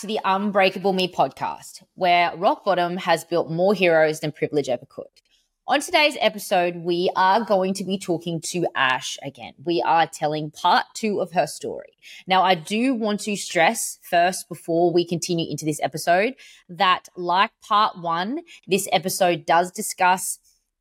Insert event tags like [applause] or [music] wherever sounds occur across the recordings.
To the Unbreakable Me podcast, where rock bottom has built more heroes than privilege ever could. On today's episode, we are going to be talking to Ash again. We are telling part two of her story. Now, I do want to stress first, before we continue into this episode, that like part one, this episode does discuss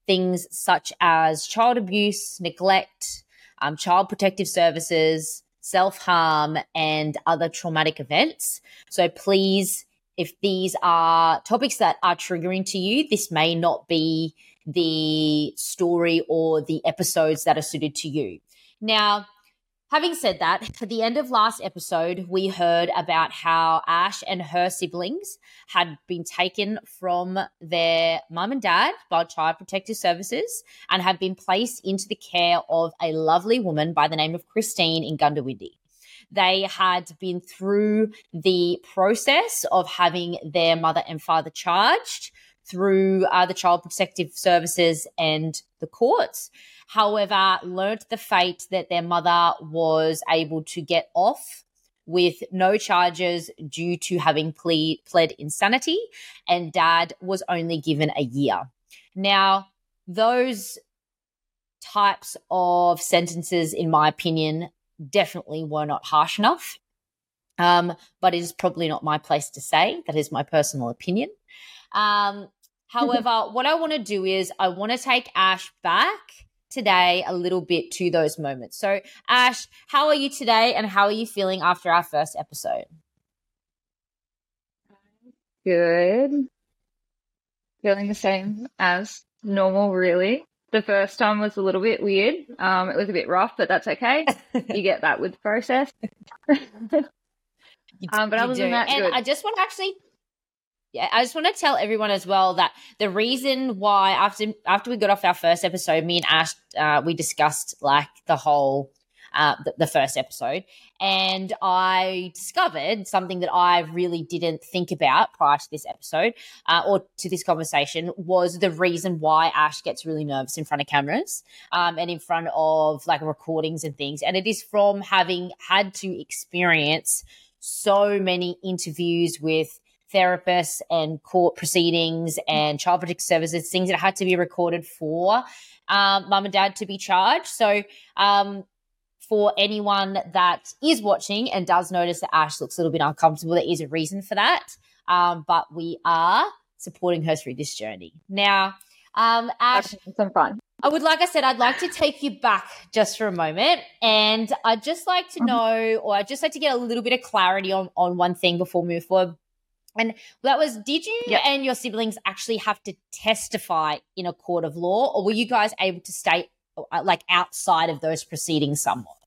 things such as child abuse, neglect, um, child protective services, self harm, and other traumatic events. So please, if these are topics that are triggering to you, this may not be the story or the episodes that are suited to you. Now, Having said that, at the end of last episode, we heard about how Ash and her siblings had been taken from their mum and dad by Child Protective Services and have been placed into the care of a lovely woman by the name of Christine in Goondiwindi. They had been through the process of having their mother and father charged through uh, the Child Protective Services and the courts. However, learnt the fate that their mother was able to get off with no charges due to having ple- pled insanity, and dad was only given a year. Now, those types of sentences, in my opinion, definitely were not harsh enough. Um, but it is probably not my place to say. That is my personal opinion. Um, however, what I want to do is I want to take Ash back today a little bit to those moments. So, Ash, how are you today and how are you feeling after our first episode? Good. Feeling the same as normal, really. The first time was a little bit weird. Um, it was a bit rough, but that's okay. [laughs] you get that with the process. [laughs] um, but other do. than that, and good. I just want to actually yeah, I just want to tell everyone as well that the reason why after after we got off our first episode, me and Ash uh, we discussed like the whole uh, the, the, first episode, and I discovered something that I really didn't think about prior to this episode uh, or to this conversation was the reason why Ash gets really nervous in front of cameras um, and in front of like recordings and things, and it is from having had to experience so many interviews with therapists and court proceedings and child protective services, things that had to be recorded for um, mum and dad to be charged. So, um, for anyone that is watching and does notice that Ash looks a little bit uncomfortable, there is a reason for that. Um, but we are supporting her through this journey. Now, um, Ash, some fun. I would, like I said, I'd like to take you back just for a moment, and I'd just like to mm-hmm. know, or I'd just like to get a little bit of clarity on on one thing before we move forward. And that was, did you yep. and your siblings actually have to testify in a court of law, or were you guys able to stay uh, like outside of those proceedings somewhat?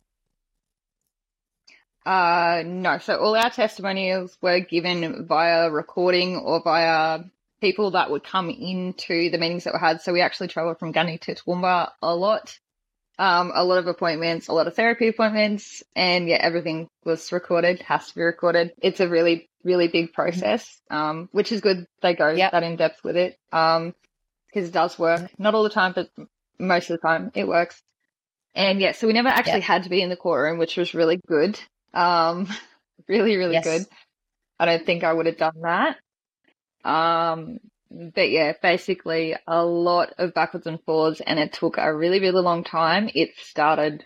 Uh, no. So all our testimonials were given via recording or via people that would come into the meetings that were had. So we actually travelled from Gundy to Toowoomba a lot. Um, a lot of appointments, a lot of therapy appointments, and yeah, everything was recorded, has to be recorded. It's a really, really big process, um, which is good. They go yep. that in depth with it, um, because it does work. Not all the time, but most of the time it works. And yeah, so we never actually yep. had to be in the courtroom, which was really good. Um, [laughs] really, really yes. good. I don't think I would have done that. Um, but yeah, basically a lot of backwards and forwards, and it took a really, really long time. It started,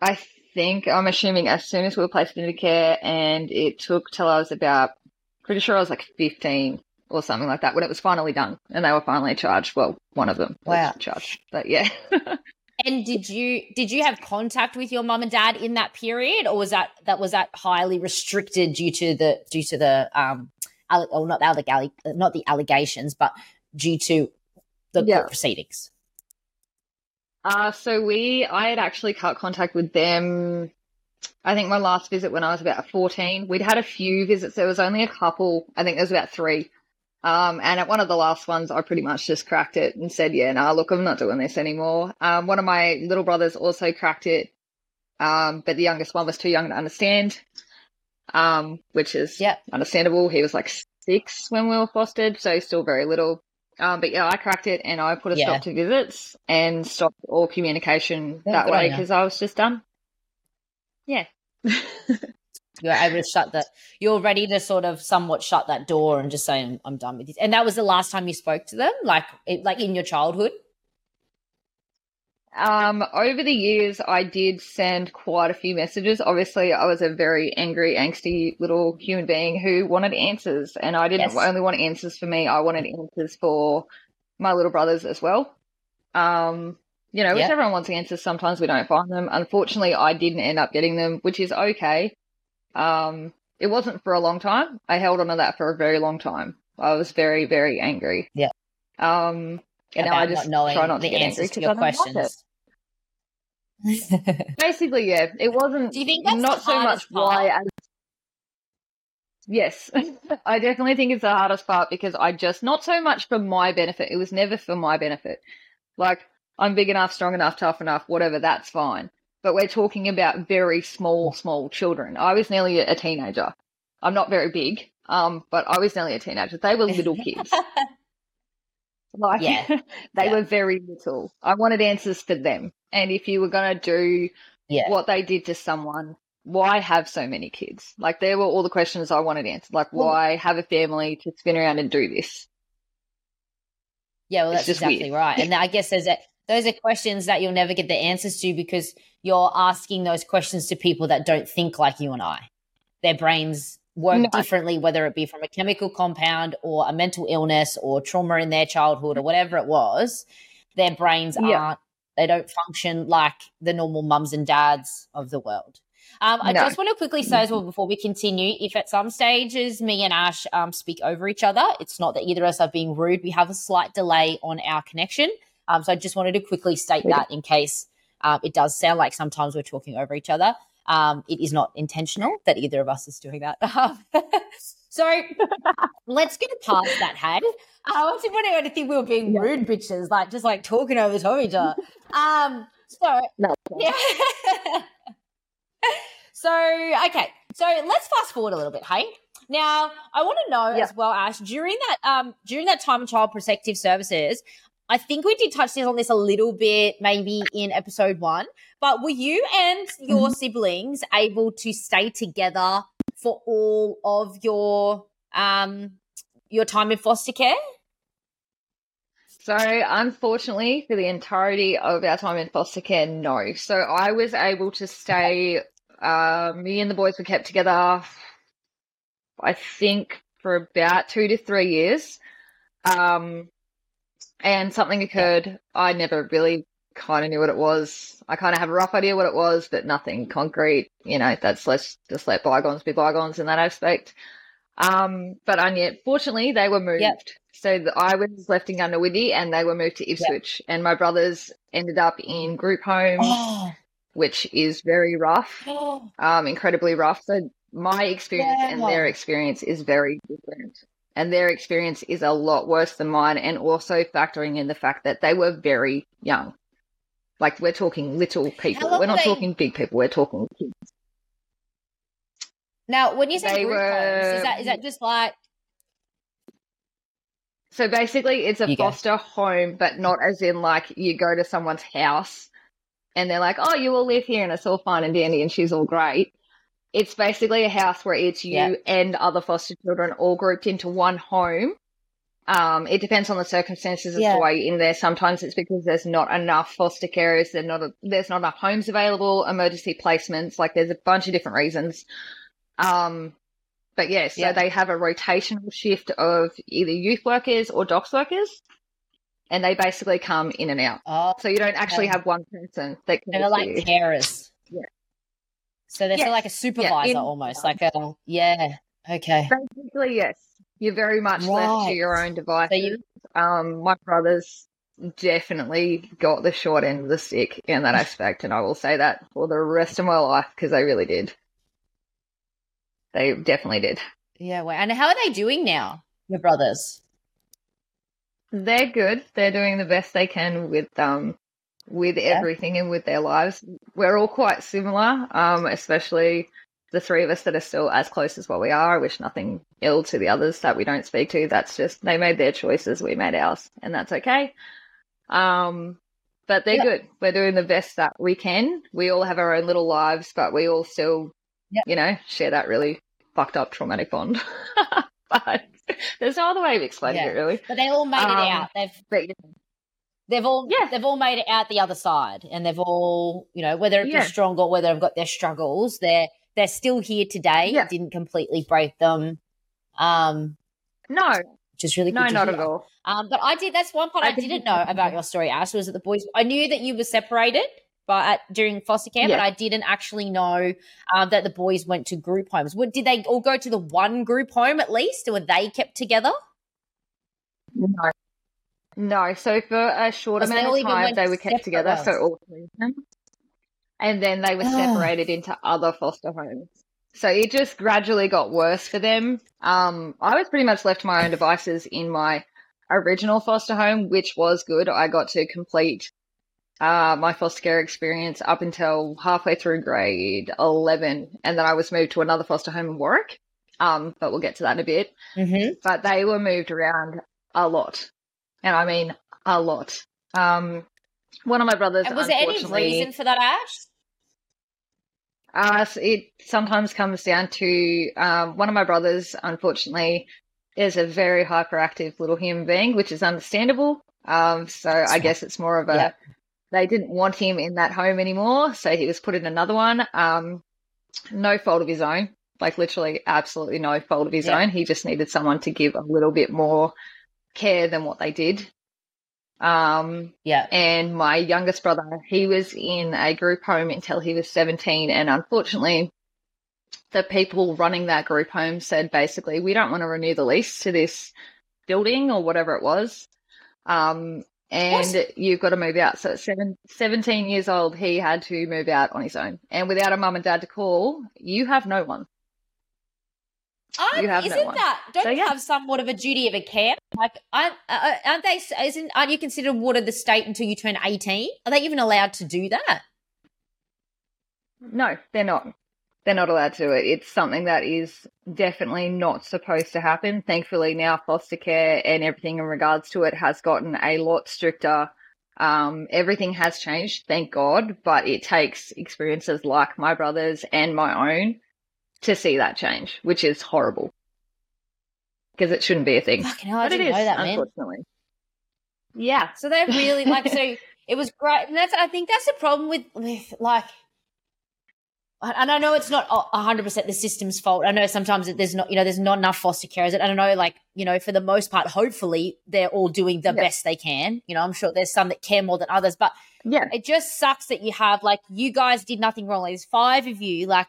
I think, I'm assuming as soon as we were placed into care, and it took till I was about, pretty sure I was like 15 or something like that when it was finally done, and they were finally charged. Well, one of them wow. was charged, but yeah. [laughs] and did you did you have contact with your mum and dad in that period, or was that that was that highly restricted due to the due to the um or not the not the allegations, but due to the yeah. court proceedings? Uh, so we, I had actually cut contact with them. I think my last visit when I was about 14, we'd had a few visits. There was only a couple. I think there was about three. Um, and at one of the last ones, I pretty much just cracked it and said, yeah, nah, look, I'm not doing this anymore. Um, one of my little brothers also cracked it. Um, but the youngest one was too young to understand um, which is yep. understandable. He was like six when we were fostered, so still very little. Um, but yeah, I cracked it and I put a yeah. stop to visits and stopped all communication that way because I was just done. Yeah. [laughs] you're able to shut that. You're ready to sort of somewhat shut that door and just say, "I'm, I'm done with this." And that was the last time you spoke to them, like it, like in your childhood. Um, over the years, I did send quite a few messages. Obviously, I was a very angry, angsty little human being who wanted answers, and I didn't Yes. only want answers for me. I wanted answers for my little brothers as well. Um, you know, which everyone wants answers. Sometimes we don't find them. Unfortunately, I didn't end up getting them, which is okay. Um, it wasn't for a long time. I held on to that for a very long time. I was very, very angry. Yeah. Um, and now I just not knowing try not the angry answers to your I don't like it. questions. [laughs] Basically, yeah. It wasn't Do you think that's not so much why. part? As... Yes, [laughs] I definitely think it's the hardest part because I just not so much for my benefit. It was never for my benefit. Like I'm big enough, strong enough, tough enough, whatever. That's fine. But we're talking about very small, small children. I was nearly a teenager. I'm not very big, um, but I was nearly a teenager. They were little kids. [laughs] Like Yeah. [laughs] they Yeah. were very little. I wanted answers for them. And if you were going to do yeah. what they did to someone, why have so many kids? Like there were all the questions I wanted answered. Like Well- why have a family to spin around and do this? Yeah, well, that's just exactly weird. right. And I guess there's a, those are questions that you'll never get the answers to because you're asking those questions to people that don't think like you and I. Their brains work No. differently, whether it be from a chemical compound or a mental illness or trauma in their childhood or whatever it was. Their brains Yeah. aren't, they don't function like the normal mums and dads of the world. Um, I No. just want to quickly say as well before we continue, if at some stages me and Ash um, speak over each other, it's not that either of us are being rude. We have a slight delay on our connection. Um, so I just wanted to quickly state that in case um, it does sound like sometimes we're talking over each other. Um, it is not intentional that either of us is doing that. Um, [laughs] so let's get past that, Had. I wasn't to think we were being rude bitches, like just like talking over top of each other. [laughs] Um, so No. yeah. [laughs] so okay, so let's fast forward a little bit, hey. Now, I want to know Yeah. as well, Ash, during that um during that time of child protective services, I think we did touch on this a little bit, maybe in episode one. But were you and your siblings able to stay together for all of your um your time in foster care? So unfortunately, for the entirety of our time in foster care, no. So I was able to stay. Uh, me and the boys were kept together. I think for about two to three years. Um, and something occurred. I never really kind of knew what it was. I kind of have a rough idea what it was, but nothing concrete. You know, that's let's just let bygones be bygones in that aspect. Um, but unfortunately, they were moved. Yep. So the, I was left in Goondiwindi and they were moved to Ipswich. And my brothers ended up in group home, Oh, which is very rough, um, incredibly rough. So my experience and their experience is very different. And their experience is a lot worse than mine. And also factoring in the fact that they were very young. Like we're talking little people. We're were not they- talking big people. We're talking kids. Now, when you say They group homes, is that is that just like So basically, it's a You go. foster home, but not as in like you go to someone's house and they're like, oh, you all live here and it's all fine and dandy and she's all great. It's basically a house where it's you Yeah. and other foster children all grouped into one home. Um, it depends on the circumstances as Yeah. to why you're in there. Sometimes it's because there's not enough foster carers, there's not a, there's not enough homes available, emergency placements. Like there's a bunch of different reasons. Um, but yeah, so Yeah. they have a rotational shift of either youth workers or docs workers, and they basically come in and out. oh, So you don't actually Okay. have one person that can they're like carers? Yeah. So they're Yes. like a supervisor in- almost, like a yeah. Okay. Basically, yes. You're very much left to your own devices. So you Um, my brothers definitely got the short end of the stick in that aspect, and I will say that for the rest of my life because they really did. They definitely did. yeah. Wait, and how are they doing now? Your brothers? They're good. They're doing the best they can with um with Yeah. everything and with their lives. We're all quite similar, um, especially the three of us that are still as close as what we are. I wish nothing ill to the others that we don't speak to. That's just they made their choices, we made ours, and that's okay. Um, but they're Yeah. good. We're doing the best that we can. We all have our own little lives, but we all still Yep. you know, share that really fucked up traumatic bond. [laughs] but there's no other way of explaining Yeah. it, really. But they all made Um, it out. They've But they've all Yeah. they've all made it out the other side, and they've all you know whether it be Yeah. strong or whether they've got their struggles, they're they're still here today. Yeah. It didn't completely break them. Um, no, which is really no, not hear. at all. Um, but I did. That's one part I, I didn't know about your story, Ash. Was that the boys? I knew that you were separated, but at, during foster care, but I didn't actually know um, that the boys went to group homes. What, did they all go to the one group home at least, or were they kept together? No. No, so for a short so they amount of time, they were kept together. So ones. all three of them. And then they were separated into other foster homes. So it just gradually got worse for them. Um, I was pretty much left to my own devices in my original foster home, which was good. I got to complete uh, my foster care experience up until halfway through grade 11. And then I was moved to another foster home in Warwick. Um, but we'll get to that in a bit Mm-hmm. but they were moved around a lot, and I mean a lot. Um, one of my brothers, And was there any reason for that, Ash? uh, so it sometimes comes down to um, one of my brothers. Unfortunately, is a very hyperactive little human being, which is understandable. Um, so I right. guess it's more of a Yeah. they didn't want him in that home anymore, so he was put in another one. Um, no fault of his own, like literally absolutely no fault of his Yeah. own. He just needed someone to give a little bit more care than what they did. Um, Yeah. and my youngest brother, he was in a group home until he was 17. And unfortunately, the people running that group home said basically, we don't want to renew the lease to this building or whatever it was. Um, and you've got to move out. So at seven, 17 years old, he had to move out on his own. And without a mum and dad to call, you have no one. Aren't, You have isn't one. that don't So, you yeah. have somewhat of a duty of a care? Like, aren't, uh, aren't they? Isn't aren't you considered ward of the state until you turn eighteen? Are they even allowed to do that? No, they're not. They're not allowed to do it. It's something that is definitely not supposed to happen. Thankfully, now foster care and everything in regards to it has gotten a lot stricter. Um, everything has changed, thank God, but it takes experiences like my brother's and my own to see that change, which is horrible because it shouldn't be a thing. Fucking hell, but it didn't is, know that, man. unfortunately. Yeah. So they're really like so. It was great, and that's I think that's the problem with with like. And I know it's not a hundred percent the system's fault. I know sometimes that there's not, you know, there's not enough foster carers. And I know, like, you know, for the most part, hopefully they're all doing the Yeah. best they can. You know, I'm sure there's some that care more than others, but Yeah. it just sucks that you have like you guys did nothing wrong. There's five of you, like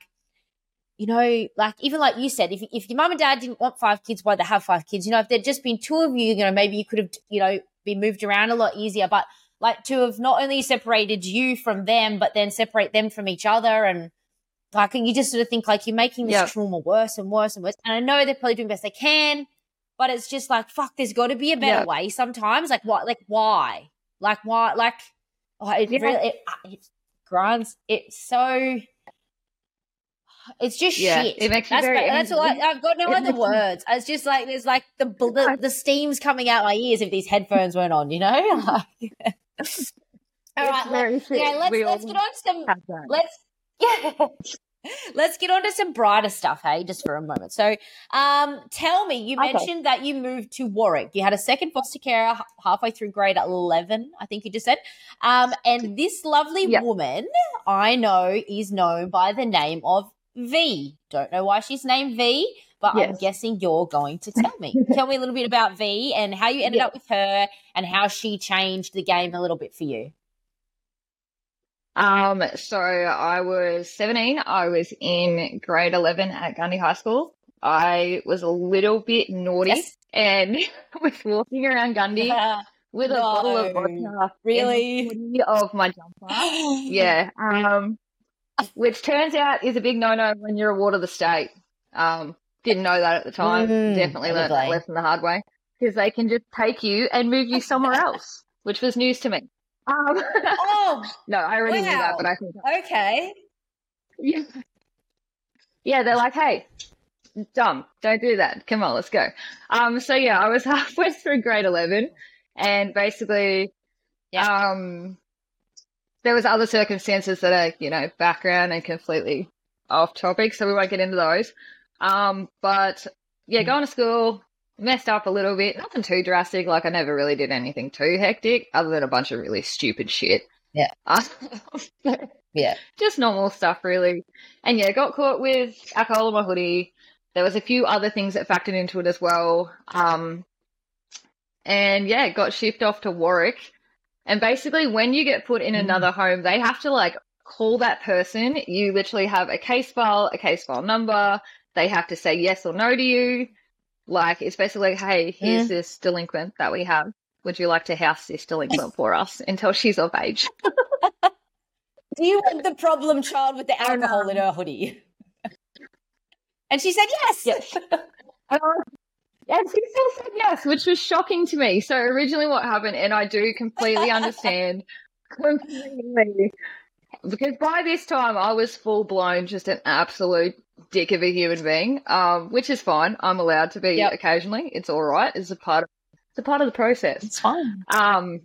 you know, like even like you said, if if your mum and dad didn't want five kids, why they have five kids? You know, if there'd just been two of you, you know, maybe you could have, you know, been moved around a lot easier. But like to have not only separated you from them, but then separate them from each other, and like you just sort of think like you're making this Yeah. trauma worse and worse and worse. And I know they're probably doing the best they can, but it's just like fuck. There's got to be a better Yeah. way sometimes. Like what? Like why? Like why? Like oh, it Yeah. really it, it grinds. It's so. It's just Yeah, shit. it makes you that's very ba- that's all. I, I've got no It other makes you- words. It's just like there's like the, the the steam's coming out my ears if these headphones weren't on. You know. [laughs] Like- [laughs] all right. Let, very true. yeah. Let's We let's get on to some have let's yeah. [laughs] Let's get on to some brighter stuff, hey, just for a moment. So, um, tell me, you Okay. mentioned that you moved to Warwick. You had a second foster carer h- halfway through grade 11, I think you just said. Um, and this lovely Yep. woman I know is known by the name of V. Don't know why she's named V, but I'm guessing you're going to tell me. [laughs] tell me a little bit about V and how you ended Yeah. up with her and how she changed the game a little bit for you. Um, so I was 17. I was in grade 11 at Gundy High School. I was a little bit naughty Yes. and [laughs] was walking around Gundy [laughs] with a bottle of vodka. Really? of my jumper. [gasps] Yeah. Um, which turns out is a big no-no when you're a ward of the state. Um, didn't know that at the time. Mm, Definitely learned that lesson the hard way because they can just take you and move you somewhere [laughs] else, which was news to me. Um, Oh, [laughs] no, I already knew that, but I think okay. yeah. Yeah, they're like, hey, dumb, don't do that. Come on, let's go. Um, so yeah, I was [laughs] halfway through grade eleven, and basically, um, there was other circumstances that are, you know, background and completely off topic, so we won't get into those. Um, but yeah, Mm. going to school, messed up a little bit. Nothing too drastic. Like I never really did anything too hectic, other than a bunch of really stupid shit. Yeah. [laughs] Yeah. just normal stuff, really. And yeah, got caught with alcohol in my hoodie. There was a few other things that factored into it as well. Um, and yeah, got shipped off to Warwick. And basically, when you get put in Mm. another home, they have to like call that person. You literally have a case file, a case file number. They have to say yes or no to you. Like, it's basically, like, hey, here's this delinquent that we have. Would you like to house this delinquent [laughs] for us until she's of age? [laughs] Do you want the problem child with the alcohol in her hoodie? [laughs] and she said yes. Yes. And she still said yes, which was shocking to me. So originally, what happened, and I do completely understand, completely, because by this time I was full blown just an absolute dick of a human being, um, which is fine. I'm allowed to be Yep. occasionally. It's all right. It's a part of it's a part of the process. It's fine. Um,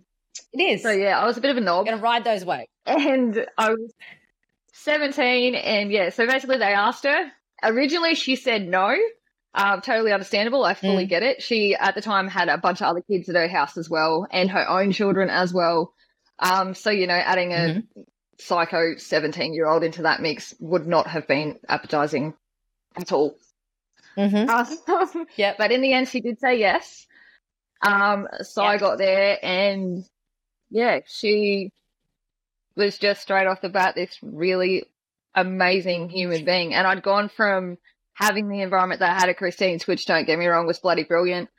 It is. so yeah, I was a bit of a knob You're gonna ride those waves. and I was 17, and yeah, so basically they asked her. Originally, she said no. Um, totally understandable. I fully Mm. get it. She at the time had a bunch of other kids at her house as well, and her own children as well. Um, so you know, adding a Mm-hmm. psycho 17 year old into that mix would not have been appetizing at all. Mm-hmm. Um, [laughs] Yep. but in the end, she did say yes. Um, so I got there, and yeah, she was just straight off the bat this really amazing human being. And I'd gone from having the environment that I had at Christine's, which don't get me wrong, was bloody brilliant.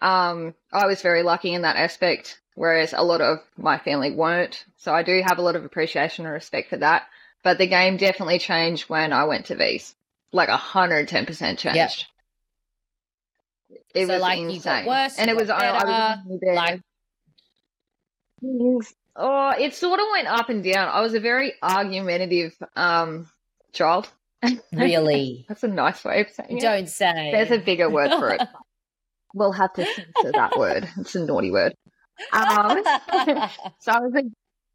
Um, I was very lucky in that aspect, whereas a lot of my family weren't. So I do have a lot of appreciation and respect for that. But the game definitely changed when I went to V's. Like 110% changed. It So, was like, insane. worse, and it was got I, I was better, like- oh, it sort of went up and down. I was a very argumentative um child. Really? [laughs] That's a nice way of saying it. Don't say. There's a bigger word for it. [laughs] We'll have to censor that word. It's a naughty word. Um, [laughs] so I was a,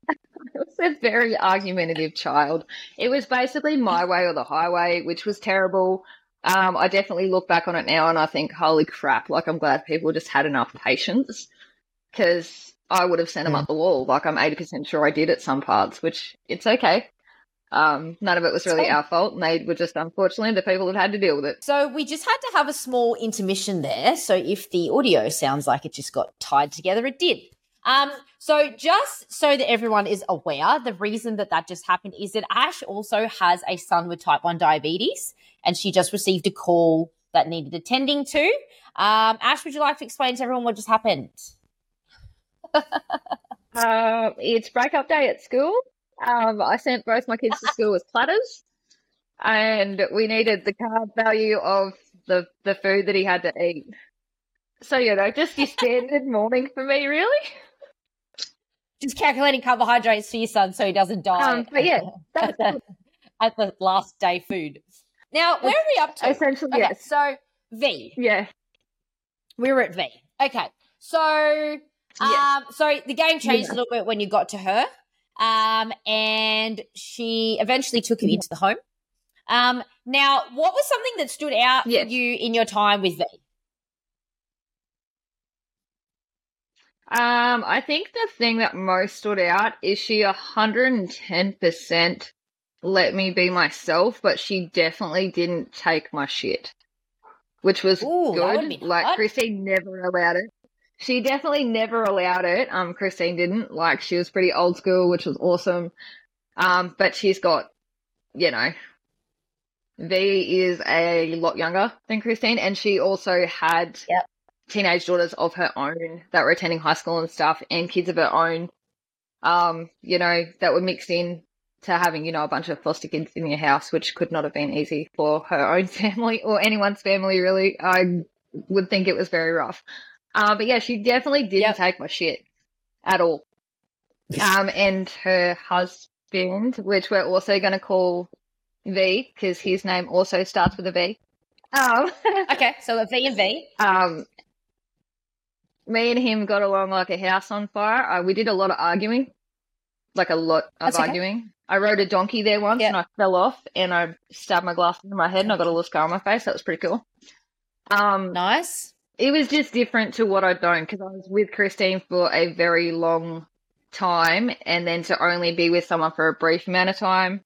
I was a very argumentative child. It was basically my way or the highway, which was terrible. Um, I definitely look back on it now and I think, holy crap, like I'm glad people just had enough patience because I would have sent them Mm. up the wall. Like I'm 80% sure I did at some parts, which it's okay. Um, none of it was really our fault. And they were just unfortunately the people that had to deal with it. So we just had to have a small intermission there. So if the audio sounds like it just got tied together, it did. Um, so just so that everyone is aware, the reason that that just happened is that Ash also has a son with type 1 diabetes and she just received a call that needed attending to. Um, Ash, would you like to explain to everyone what just happened? [laughs] Uh, it's breakup day at school. Um, I sent both my kids to school with platters, and we needed the carb value of the the food that he had to eat. So you know, just your standard morning for me, really. Just calculating carbohydrates for your son so he doesn't die. Um, but yeah, [laughs] at that's the, at the last day food. Now, where are we up to? essentially Okay, yes, so V. yeah, We were at V. Okay. So um so the game changed Yeah. a little bit when you got to her. Um and she eventually took him Yeah. into the home. Um now what was something that stood out Yes. for you in your time with V? Um, I think the thing that most stood out is she 110% let me be myself, but she definitely didn't take my shit, which was Ooh, good. Like. Christine never allowed it. She definitely never allowed it. Um, Christine didn't. Like she was pretty old school, which was awesome. Um, but she's got, you know, V is a lot younger than Christine, and she also had Yep. teenage daughters of her own that were attending high school and stuff, and kids of her own. Um, you know, that were mixed in to having, you know, a bunch of foster kids in your house, which could not have been easy for her own [laughs] family or anyone's family, really. I would think it was very rough. Uh, but yeah, she definitely didn't Yep. take my shit at all. [laughs] Um, and her husband, which we're also going to call V, because his name also starts with a V. Um, [laughs] Okay, so a V and V. um, me and him got along like a house on fire. Uh, we did a lot of arguing, like a lot of That's okay. arguing. I rode a donkey there once Yeah. and I fell off and I stabbed my glasses in my head and I got a little scar on my face. That was pretty cool. Um, Nice. It was just different to what I'd done because I was with Christine for a very long time, and then to only be with someone for a brief amount of time,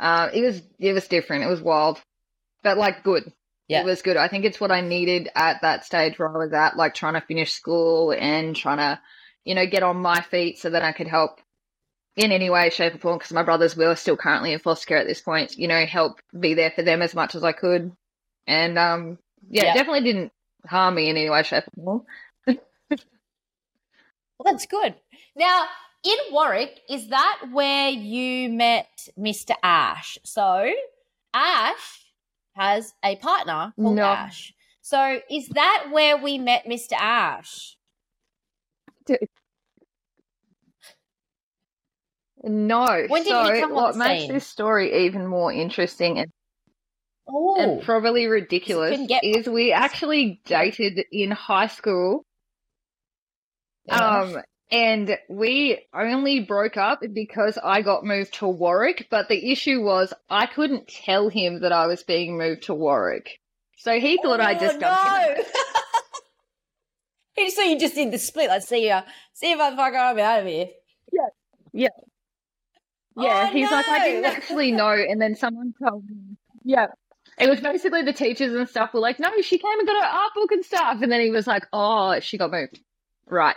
uh, it was it was different. It was wild, but like good. Yeah. It was good. I think it's what I needed at that stage where I was at, like trying to finish school and trying to, you know, get on my feet so that I could help in any way, shape, or form. Because my brothers were still currently in foster care at this point. You know, help be there for them as much as I could, and um, yeah, Yeah. definitely didn't harm me in any way, shape, or form. Well, that's good. Now, in Warwick, is that where you met Mr. Ash? So, Ash has a partner called No. Ash. So, is that where we met Mr. Ash? No. When did so he come on what the makes scene? this story even more interesting and, Oh, and probably ridiculous get- is we actually dated in high school. Um and we only broke up because I got moved to Warwick, but the issue was I couldn't tell him that I was being moved to Warwick. So he thought I just oh, dumped him. no. [laughs] so you just did the split. Let's see ya. See if motherfucker, I'm out of here. Yeah, Yeah. Yeah. Oh, he's like, I didn't actually know. And then someone told me. Yeah. It was basically the teachers and stuff were like, no, she came and got her art book and stuff. And then he was like, oh, she got moved. Right.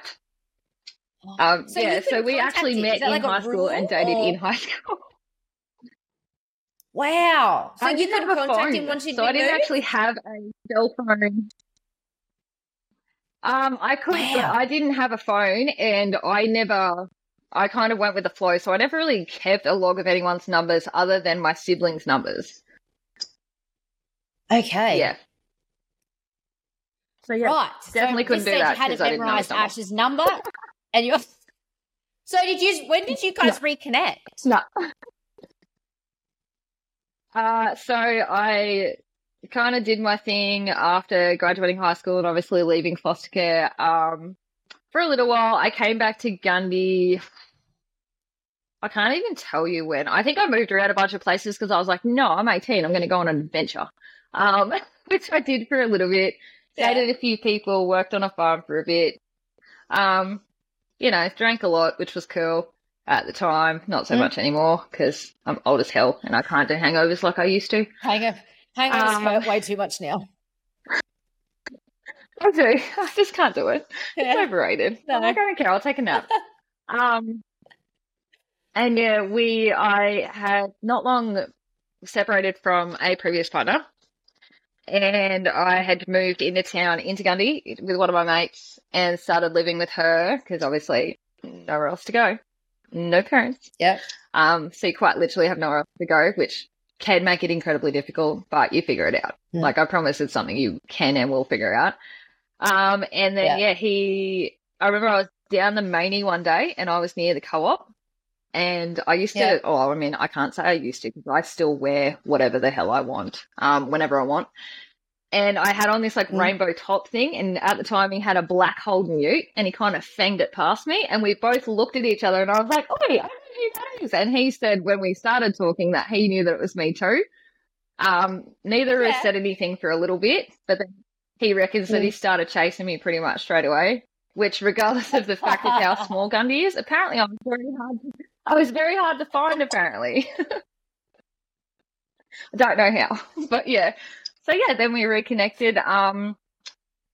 Um, So yeah, so we actually met in like high school and dated or- in high school. [laughs] Wow. So I you a contact phone, him once you'd so I didn't moved? actually have a cell phone. Um, I could, Wow. I didn't have a phone, and I never, I kind of went with the flow, so I never really kept a log of anyone's numbers other than my siblings' numbers. Okay. Yeah. So yeah, Right. definitely so couldn't this do that You had 'cause to I didn't know memorize. Ash's number, and you. [laughs] So did you? When did you guys reconnect? no. Uh, so I kind of did my thing after graduating high school and obviously leaving foster care. Um, for a little while, I came back to Gundy. I can't even tell you when. I think I moved around a bunch of places because I was like, no, I'm 18. I'm going to go on an adventure. Um, [laughs] which I did for a little bit. Yeah. Dated a few people, worked on a farm for a bit. Um, you know, drank a lot, which was cool at the time. Not so Mm. much anymore because I'm old as hell and I can't do hangovers like I used to. Hang on. Hang. Um, hurt way too much now. [laughs] I do. I just can't do it. It's Yeah. overrated. No. I don't care. I'll take a nap. [laughs] um, and yeah, we, I had not long separated from a previous partner and I had moved into town into Gundy with one of my mates and started living with her because obviously nowhere else to go. No parents. Yeah. Um, so you quite literally have nowhere else to go, which can make it incredibly difficult, but you figure it out. Yeah. Like I promise it's something you can and will figure out. Um, and then Yeah. yeah. he, I remember I was down the Maney one day and I was near the co-op and I used to, oh, I mean, I can't say I used to because I still wear whatever the hell I want, um, whenever I want. And I had on this like Mm. rainbow top thing, and at the time he had a black Holden Ute, and he kind of fanged it past me, and we both looked at each other, and I was like, "Oh, I know who that is." And he said when we started talking that he knew that it was me too. Um, neither of us said anything for a little bit, but then he reckons that he started chasing me pretty much straight away. Which, regardless of the fact of how [laughs] small Gundy is, apparently I was very hard. I was very hard to find. Apparently, [laughs] I don't know how, [laughs] but yeah. So yeah, then we reconnected. Um,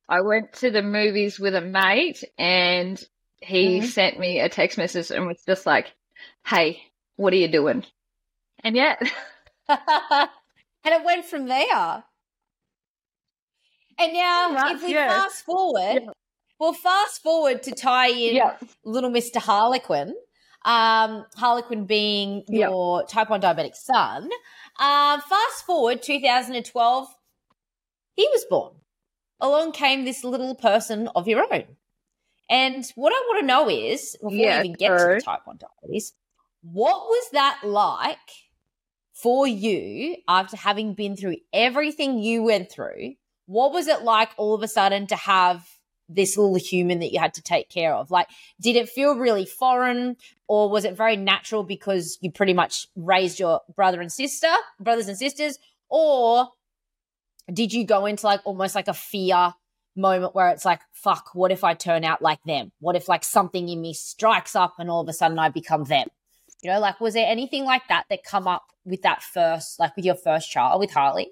I went to the movies with a mate, and he Mhm. sent me a text message and was just like, "Hey, what are you doing?" And yet, [laughs] and it went from there. And now, if we yeah. fast forward, Yeah. well, fast forward to tie in little Mr. Harlequin, um, Harlequin being your type 1 diabetic son. Um, fast forward 2012, he was born. Along came this little person of your own. And what I want to know is, before Yeah, we even get to type 1 diabetes, what was that like for you after having been through everything you went through? What was it like all of a sudden to have this little human that you had to take care of? Like, did it feel really foreign or was it very natural because you pretty much raised your brother and sister, brothers and sisters? Or did you go into like almost like a fear moment where it's like, fuck, what if I turn out like them? What if like something in me strikes up and all of a sudden I become them? You know, like was there anything like that that come up with that first, like with your first child with Harley?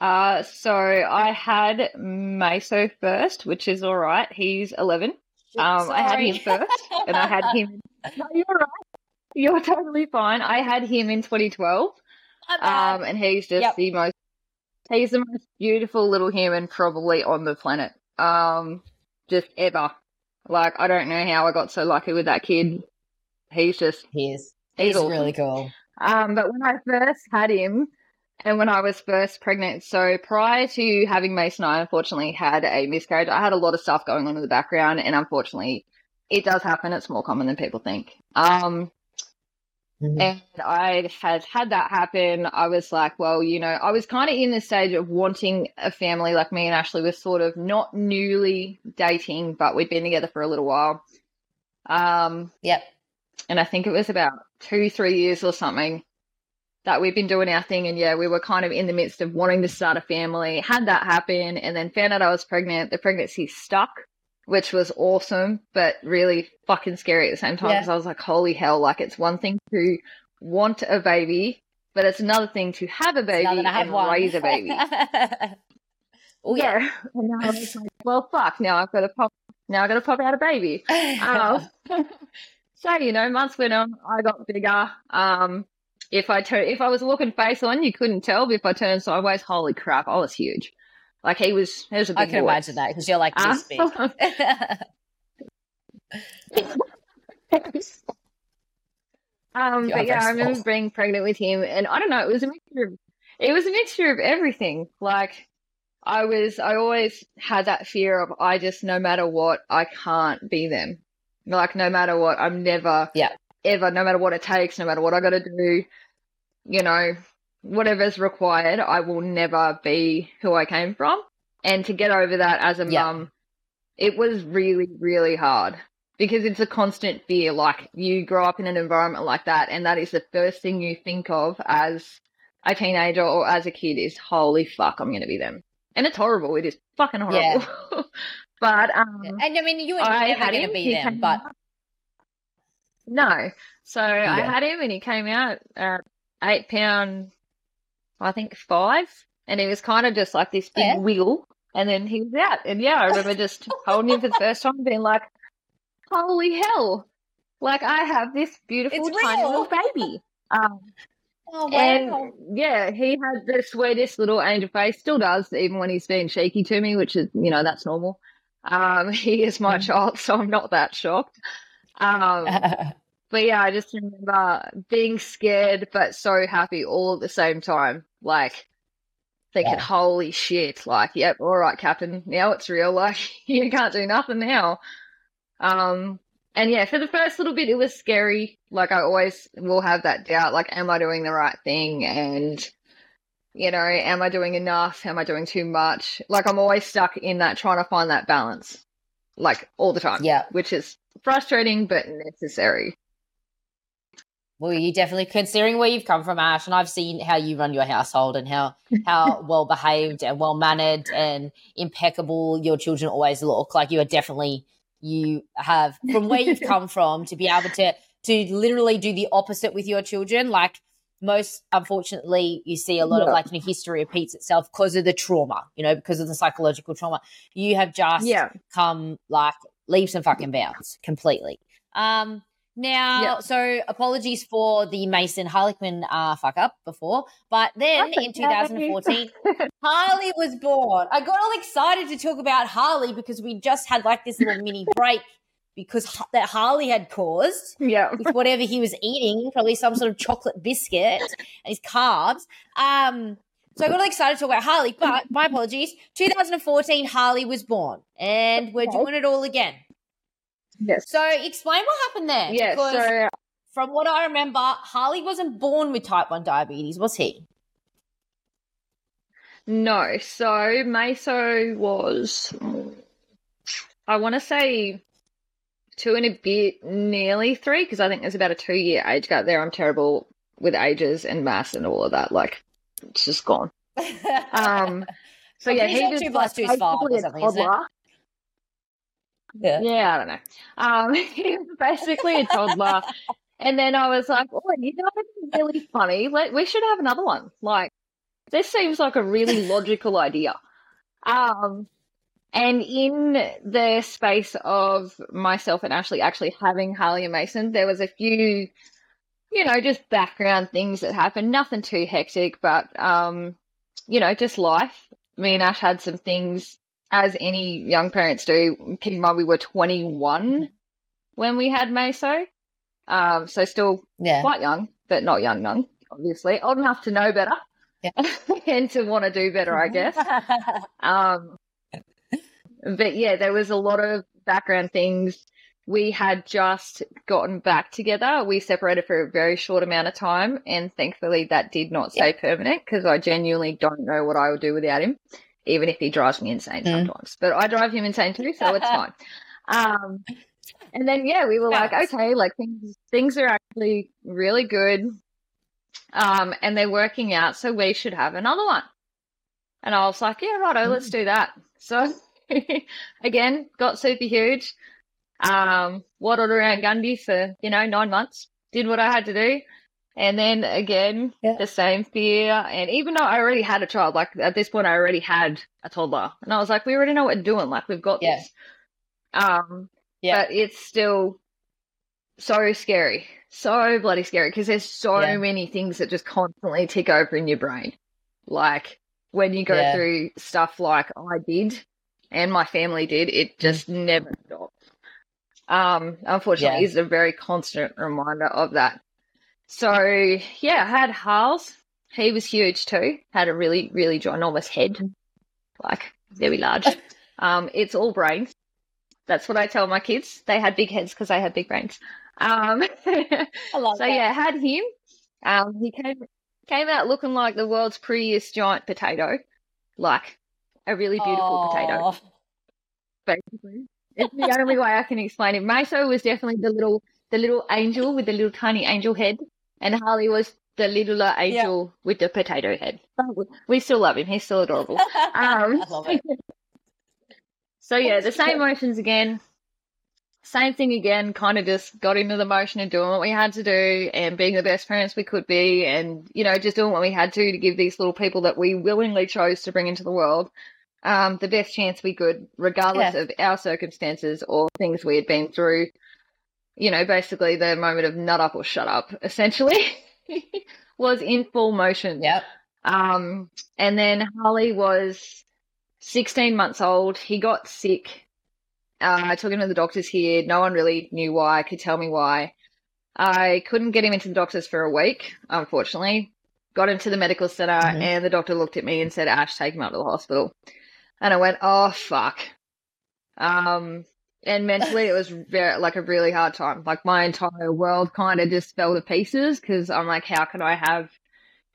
Uh, so I had Mason first, which is all right. He's 11. Um, I had him first, and I had [laughs] him. No, you're right. You're totally fine. I had him in 2012. Um, and he's just yep. the most. He's the most beautiful little human probably on the planet. Um, just ever. Like I don't know how I got so lucky with that kid. He's just he is. He's, he's awesome. really cool. Um, but when I first had him, and when I was first pregnant, so prior to having Mason, I unfortunately had a miscarriage. I had a lot of stuff going on in the background, and unfortunately, it does happen. It's more common than people think. Um, mm-hmm. and I had had that happen. I was like, well, you know, I was kind of in the stage of wanting a family. Like me and Ashley were sort of not newly dating, but we'd been together for a little while. Um, yep. And I think it was about two, three years or something that we've been doing our thing. And yeah, we were kind of in the midst of wanting to start a family, had that happen, and then found out I was pregnant. The pregnancy stuck, which was awesome, but really fucking scary at the same time because yeah. I was like, holy hell, like it's one thing to want a baby, but it's another thing to have a baby and one. raise a baby. [laughs] oh yeah. [laughs] And now I was like, well, fuck. Now I've got to pop. Now I've got to pop out a baby. [laughs] um, so you know, months went on. I got bigger. Um, if I turn, if I was looking face on, you couldn't tell. But if I turned sideways, holy crap, I was huge. Like he was, he was a big I can boy. imagine that because you're like this big. [laughs] um, but yeah, I remember being pregnant with him, and I don't know, it was a mixture of, it was a mixture of everything. Like I was, I always had that fear of I just, no matter what, I can't be them. Like no matter what, I'm never, yeah, ever, no matter what it takes, no matter what I got to do, you know, whatever's required, I will never be who I came from. And to get over that as a yeah. mum, it was really, really hard because it's a constant fear. Like you grow up in an environment like that, and that is the first thing you think of as a teenager or as a kid is, holy fuck, I'm going to be them. And it's horrible. It is fucking horrible. Yeah. [laughs] but, um, and I mean, you were never going to be them, but. No. So yeah. I had him and he came out at eight pound, I think five. And he was kind of just like this big yeah. wiggle. And then he was out. And yeah, I remember just [laughs] holding him for the first time being like, holy hell. Like I have this beautiful tiny little baby. Um, Oh, wow. And yeah, he had the sweetest little angel face, still does, even when he's being cheeky to me, which is, you know, that's normal. Um, [laughs] he is my mm. child, so I'm not that shocked. Um, [laughs] but yeah, I just remember being scared but so happy all at the same time. Like thinking, yeah. holy shit, like, yep, all right, Captain, now it's real. [laughs] Like you can't do nothing now. Um, and yeah, for the first little bit, it was scary. Like I always will have that doubt, like, am I doing the right thing? And you know, am I doing enough? Am I doing too much? Like I'm always stuck in that trying to find that balance, like all the time. Yeah, which is frustrating but necessary. Well, you're definitely considering where you've come from, Ash, and I've seen how you run your household and how how [laughs] well behaved and well mannered and impeccable your children always look. Like you are definitely you have from where you've [laughs] come from to be able to to literally do the opposite with your children. Like most unfortunately you see a lot yeah. of like you know, history repeats itself because of the trauma you know because of the psychological trauma you have just yeah. come like leaves and fucking bounds completely. Um, now, yep. so apologies for the Mason Harlequin uh, fuck up before, but then in 2014, [laughs] Harley was born. I got all excited to talk about Harley because we just had like this little mini break because that Harley had caused yeah. with whatever he was eating, probably some sort of chocolate biscuit and his carbs. Um, so I got all excited to talk about Harley, but my apologies. 2014, Harley was born, and we're doing it all again. Yes. So explain what happened there. Yes. So from what I remember, Harley wasn't born with type 1 diabetes, was he? No. So Mason was, I want to say two and a bit, nearly three, because I think there's about a two year age gap there. I'm terrible with ages and mass and all of that. Like, it's just gone. Um, [laughs] so yeah, he was two plus two is five or something, isn't it? Yeah. Yeah, I don't know. Um, he was [laughs] basically a toddler. and then I was like, oh, you know, it's really funny. Like, we should have another one. Like, this seems like a really [laughs] logical idea. Um, and in the space of myself and Ashley actually having Harley and Mason, there was a few, you know, just background things that happened. Nothing too hectic, but, um, you know, just life. Me and Ash had some things, as any young parents do. Keep in mind, we were 21 when we had Meso. Um, so still Yeah. quite young, but not young, young, obviously. Old enough to know better Yeah. [laughs] and to want to do better, I guess. [laughs] Um, but yeah, there was a lot of background things. We had just gotten back together. We separated for a very short amount of time, and thankfully that did not stay permanent because I genuinely don't know what I would do without him, even if he drives me insane Mm. sometimes. But I drive him insane too, so it's fine. [laughs] Um, and then yeah, we were like, okay, like things things are actually really good, um, and they're working out, so we should have another one. And I was like, yeah, righto, let's do that. So [laughs] again, got super huge. Um, waddled around Gundy for, you know, nine months. Did what I had to do. And then again, Yeah. the same fear. And even though I already had a child, like at this point I already had a toddler. And I was like, we already know what we're doing. Like we've got Yeah. this. Um, Yeah. but it's still so scary. So bloody scary because there's so Yeah. many things that just constantly tick over in your brain. Like when you go Yeah. through stuff like I did and my family did, it just never stops. Um, unfortunately, Yeah. it's a very constant reminder of that. So yeah, I had Harles. He was huge too. Had a really, really ginormous head, like very large. [laughs] Um, it's all brains. That's what I tell my kids. They had big heads because they had big brains. Um, [laughs] I love so that. yeah, had him. Um, he came came out looking like the world's prettiest giant potato, like a really beautiful potato. Basically, it's the only way I can explain it. Meso was definitely the little the little angel with the little tiny angel head, and Harley was the littler angel with the potato head. We- still love him. He's still adorable. [laughs] Um, I love it. [laughs] So yeah, the same motions again. Same thing again, kind of just got into the motion of doing what we had to do and being the best parents we could be and, you know, just doing what we had to to give these little people that we willingly chose to bring into the world um, the best chance we could, regardless Yeah. of our circumstances or things we had been through. You know, basically the moment of nut up or shut up, essentially, [laughs] was in full motion. Yep. Um, and then Harley was 16 months old. He got sick. Uh, I took him to the doctors here. No one really knew why, could tell me why. I couldn't get him into the doctors for a week, unfortunately. Got him to the medical center, Mhm. and the doctor looked at me and said, Ash, take him up to the hospital. And I went, oh, fuck. Um, and mentally, it was very, like a really hard time. Like my entire world kind of just fell to pieces because I'm like, how can I have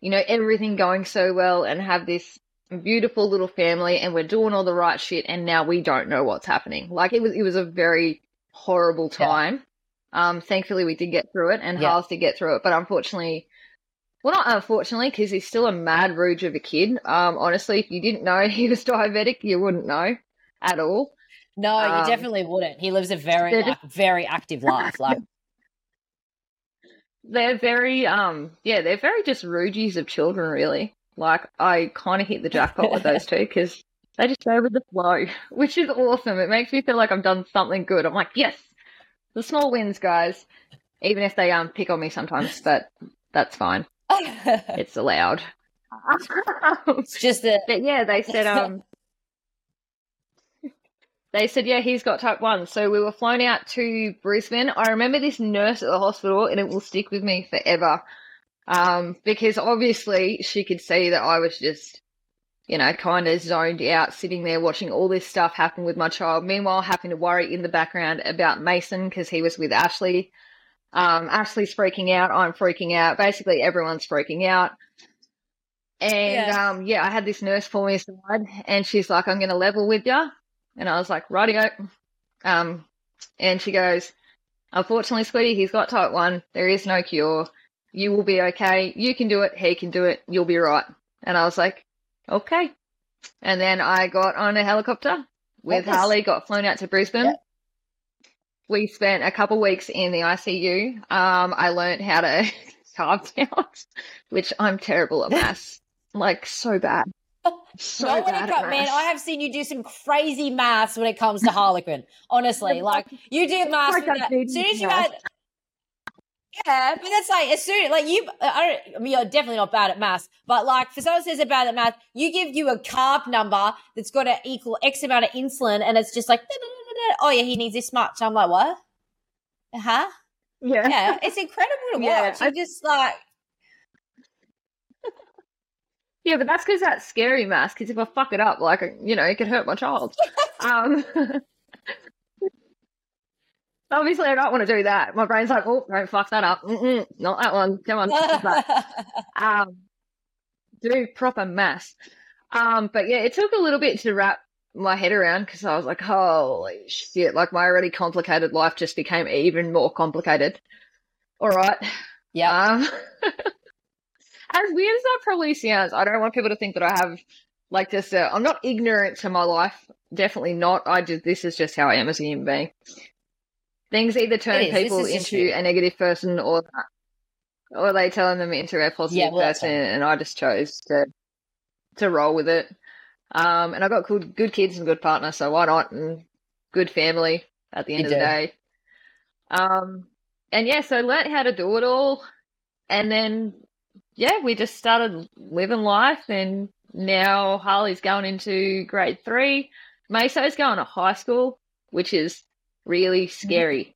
you know, everything going so well and have this beautiful little family and we're doing all the right shit and now we don't know what's happening. Like it was it was a very horrible Yeah. time. Um thankfully we did get through it and Yeah. Harles did get through it, but unfortunately well not unfortunately because he's still a mad rouge of a kid. Um honestly if you didn't know [laughs] he was diabetic you wouldn't know at all. No, you Um, definitely wouldn't. He lives a very like, very active life. Like [laughs] They're very um yeah, they're very just rugies of children really. Like I kind of hit the jackpot with those two because they just go with the flow, [laughs] which is awesome. It makes me feel like I've done something good. I'm like, yes, the small wins, guys. Even if they um pick on me sometimes, but that's fine. [laughs] it's allowed. It's just that But yeah, they said um they said yeah he's got type one. So we were flown out to Brisbane. I remember this nurse at the hospital, and it will stick with me forever. Um, because obviously she could see that I was just, you know, kind of zoned out, sitting there watching all this stuff happen with my child. Meanwhile, having to worry in the background about Mason because he was with Ashley. Um, Ashley's freaking out. I'm freaking out. Basically, everyone's freaking out. And Yeah. um, yeah, I had this nurse pull me aside, and she's like, "I'm going to level with you," and I was like, "Radio." Um, and she goes, "Unfortunately, sweetie, he's got type one. There is no cure. You will be okay. You can do it. He can do it. You'll be right." And I was like, "Okay." And then I got on a helicopter with Harley, got flown out to Brisbane. Yeah. We spent a couple weeks in the ICU. Um, I learned how to [laughs] carb count, which I'm terrible at maths. Like so bad. So Not when it bad comes, man. I have seen you do some crazy maths when it comes to Harlequin. Honestly, like you do maths. Like that- As soon as you had, yeah, but that's like as soon like you. I don't. I mean, you're definitely not bad at maths, but like for someone who says they're bad at math, you give you a carb number that's got to equal X amount of insulin, and it's just like, oh yeah, he needs this much. I'm like, what? Uh huh. Yeah. Yeah, it's incredible to [laughs] watch. You I- just like, [laughs] Yeah, but that's because that's scary maths. Because if I fuck it up, like you know, it could hurt my child. [laughs] um, obviously, I don't want to do that. My brain's like, oh, don't fuck that up. Mm-mm, not that one. Come on. But, um, do proper maths. Um, but yeah, it took a little bit to wrap my head around because I was like, holy shit! Like my already complicated life just became even more complicated. All right. yeah, Um, [laughs] as weird as that probably sounds, I don't want people to think that I have like just i I'm not ignorant to my life. Definitely not. I just this is just how I am as a human being. Things either turn. This people into a negative person or or they turn them into a positive Yeah, well, person, and I just chose to to roll with it. Um, and I got good good kids and good partner, so why not? And good family at the end You of the day. Um, and yeah, so learned how to do it all, and then yeah, we just started living life, and now Harley's going into grade three. Meso's going to high school, which is really scary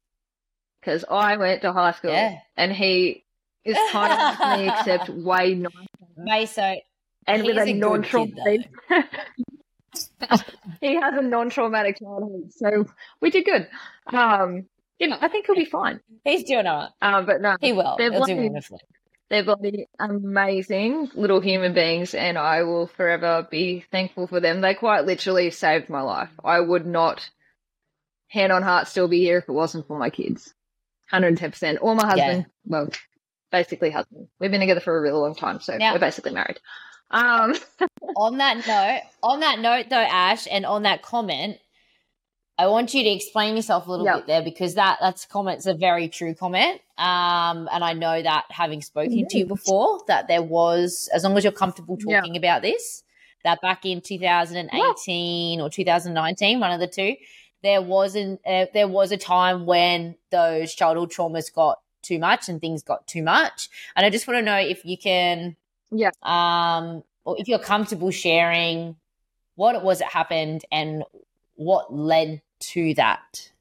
because I went to high school Yeah. and he is [laughs] kind of like me, except way nicer Meso. And He's with a, a non-traumatic. [laughs] he has a non-traumatic childhood, so we did good. Um, you know, I think he'll be fine. He's doing all right. Um, but no, He will. They're bloody- wonderfully. they're bloody amazing little human beings, and I will forever be thankful for them. They quite literally saved my life. I would not, hand on heart, still be here if it wasn't for my kids. 110%. Or my husband. Well, basically husband. We've been together for a really long time, so Now- we're basically married. Um, on that note, on that note though, Ash, and on that comment, I want you to explain yourself a little Yep. bit there because that that's a comment's a very true comment. Um, and I know that having spoken to you before, that there was, as long as you're comfortable talking about this, that back in 2018 or 2019, one of the two, there wasn't uh, there was a time when those childhood traumas got too much and things got too much. And I just want to know if you can Yeah. um, or if you're comfortable sharing what it was that happened and what led to that.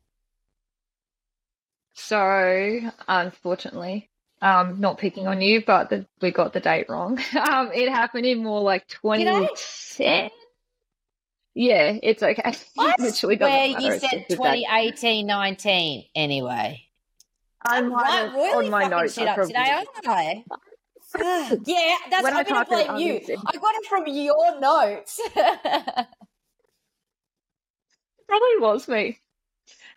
So, unfortunately, um, not picking on you, but the, we got the date wrong. [laughs] Um, it happened in more like Did I? 2010. Yeah, it's okay. I Literally swear doesn't you said just the date. 2018, 19 anyway. I I'm might right, have- really on my notes. shit I up probably today, I? [laughs] yeah, that's When I'm gonna blame you. I got it from your notes. [laughs] probably was me.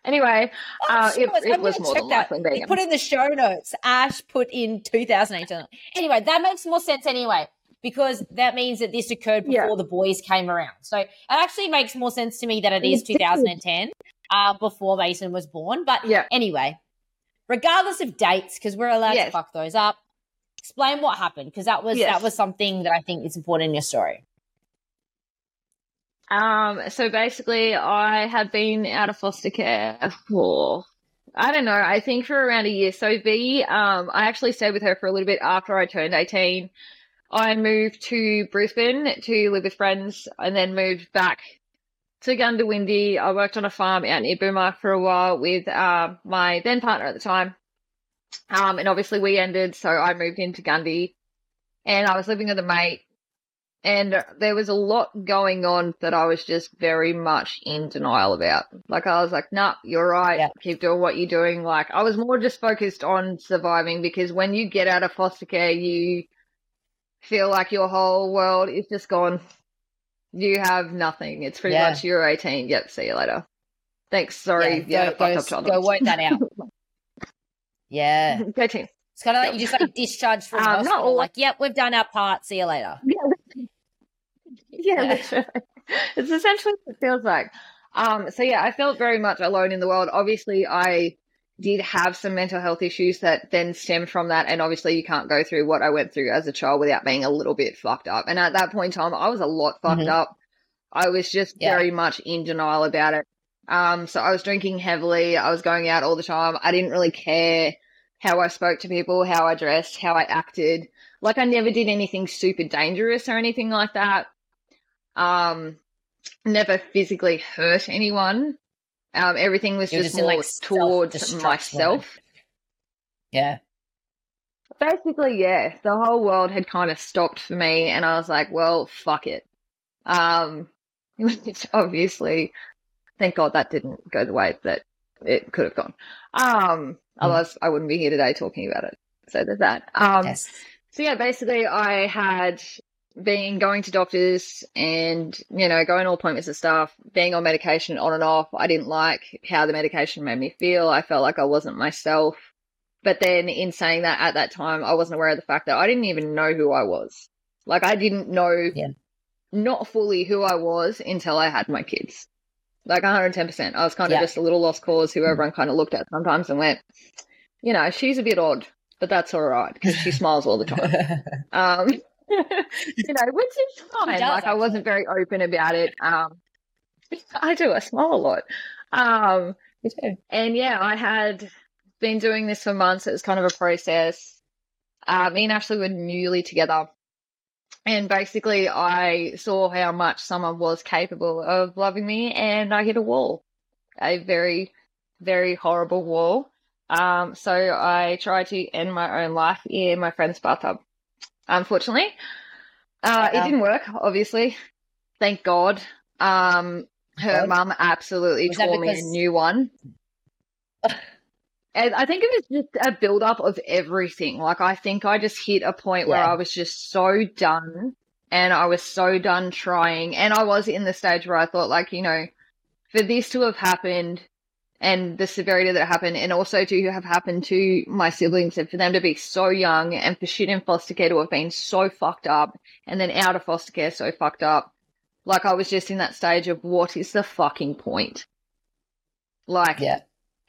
Anyway, I'm uh, sure it, was. it was more than that. likely put in the show notes. Ash put in 2018. Anyway, that makes more sense anyway because that means that this occurred before Yeah. the boys came around. So it actually makes more sense to me that it is 2010 uh, before Mason was born. But Yeah. anyway, regardless of dates, because we're allowed to fuck those up. Explain what happened because that was Yes. that was something that I think is important in your story. Um, so basically, I had been out of foster care for, I don't know, I think for around a year. So V, um, I actually stayed with her for a little bit after I turned 18. I moved to Brisbane to live with friends and then moved back to Goondiwindi. I worked on a farm out near Boomi for a while with, uh, my then partner at the time. Um, and obviously we ended, so I moved into Gundy and I was living with a mate and there was a lot going on that I was just very much in denial about. Like I was like, "Nah, you're right. Yeah. Keep doing what you're doing." Like I was more just focused on surviving because when you get out of foster care, you feel like your whole world is just gone. You have nothing. It's pretty Yeah. much you're 18. Yep, see you later. Thanks. Sorry. Yeah, go, fucked go, child. go work that out. [laughs] Yeah. [laughs] Go team. It's kind of like you just like discharged from [laughs] Um, not hospital. all- Like, yep, we've done our part. See you later. yeah, [laughs] yeah, literally. it's essentially what it feels like. Um, so yeah, I felt very much alone in the world. Obviously, I did have some mental health issues that then stemmed from that, and obviously, you can't go through what I went through as a child without being a little bit fucked up. And at that point in time, I was a lot fucked Mhm. up. I was just Yeah. very much in denial about it. Um, so I was drinking heavily. I was going out all the time. I didn't really care how I spoke to people, how I dressed, how I acted. Like I never did anything super dangerous or anything like that. Um, never physically hurt anyone. Um, everything was You're just, just more like, towards myself. Yeah. Basically, yeah, the whole world had kind of stopped for me, and I was like, well, fuck it. Um, [laughs] which obviously, thank God that didn't go the way that it could have gone. Um, otherwise, I wouldn't be here today talking about it. So there's that. Um, yes. So yeah, basically I had been going to doctors and, you know, going to appointments and stuff, being on medication on and off. I didn't like how the medication made me feel. I felt like I wasn't myself. But then in saying that at that time, I wasn't aware of the fact that I didn't even know who I was. Like I didn't know Yeah. not fully who I was until I had my kids. Like 110%. I was kind of Yeah. just a little lost cause who everyone kind of looked at sometimes and went, you know, she's a bit odd, but that's all right because she smiles all the [laughs] time. Um, [laughs] you know, which is fine. does, like I wasn't very open about it. Um, [laughs] I do. I smile a lot. Um, and yeah, I had been doing this for months. It was kind of a process. Uh, me and Ashley were newly together. And basically, I saw how much someone was capable of loving me, and I hit a wall. A very, very horrible wall. Um, so I tried to end my own life in my friend's bathtub. Unfortunately, uh, it didn't work, obviously. Thank God. Um, her mum absolutely Was tore me a new one. [laughs] And I think it was just a build up of everything. Like I think I just hit a point where I was just so done and I was so done trying. And I was in the stage where I thought like, you know, for this to have happened and the severity that happened and also to have happened to my siblings and for them to be so young and for shit in foster care to have been so fucked up and then out of foster care so fucked up. Like I was just in that stage of what is the fucking point? Like Yeah.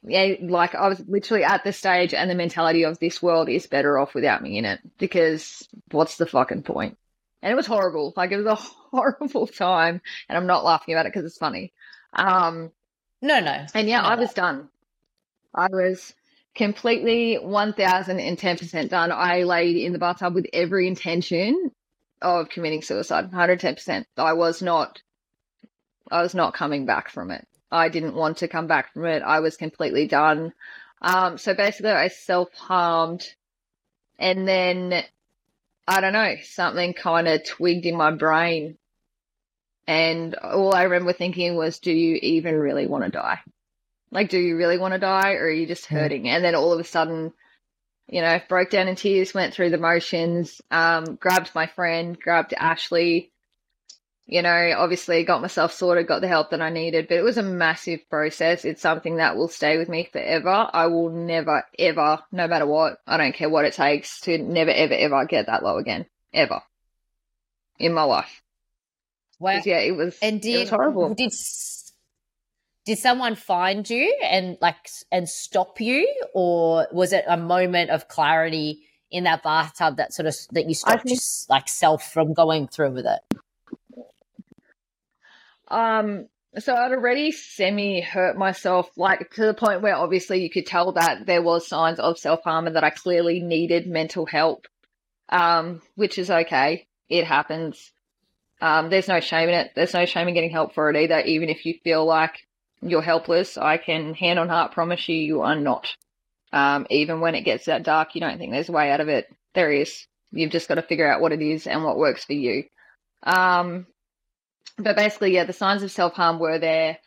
Yeah, like I was literally at the stage and the mentality of this world is better off without me in it because what's the fucking point? And it was horrible. Like it was a [laughs] horrible time, and I'm not laughing about it because it's funny. Um, No, no. and yeah, I I was done. I was completely 1010% done. I laid in the bathtub with every intention of committing suicide. 110%. I was not I was not coming back from it. I didn't want to come back from it. I was completely done. Um so basically I self-harmed and then I don't know, something kind of twigged in my brain and all I remember thinking was, do you even really want to die? Like, do you really want to die or are you just hurting? And then all of a sudden, you know, broke down in tears, went through the motions, um, grabbed my friend, grabbed Ashley, you know, obviously got myself sorted, got the help that I needed, but it was a massive process. It's something that will stay with me forever. I will never, ever, no matter what, I don't care what it takes to never, ever, ever get that low again. Ever. In my life. Wow. Yeah, it was, And it did was horrible. did did someone find you and like and stop you, or was it a moment of clarity in that bathtub that sort of that you stopped think- s- like self from going through with it? Um, so I'd already semi hurt myself, like to the point where obviously you could tell that there was signs of self harm and that I clearly needed mental help. Um, which is okay. It happens. Um, there's no shame in it. There's no shame in getting help for it either, even if you feel like you're helpless. I can hand on heart promise you, you are not. Um, even when it gets that dark, you don't think there's a way out of it. There is. You've just got to figure out what it is and what works for you. Um, but basically, yeah, the signs of self harm were there.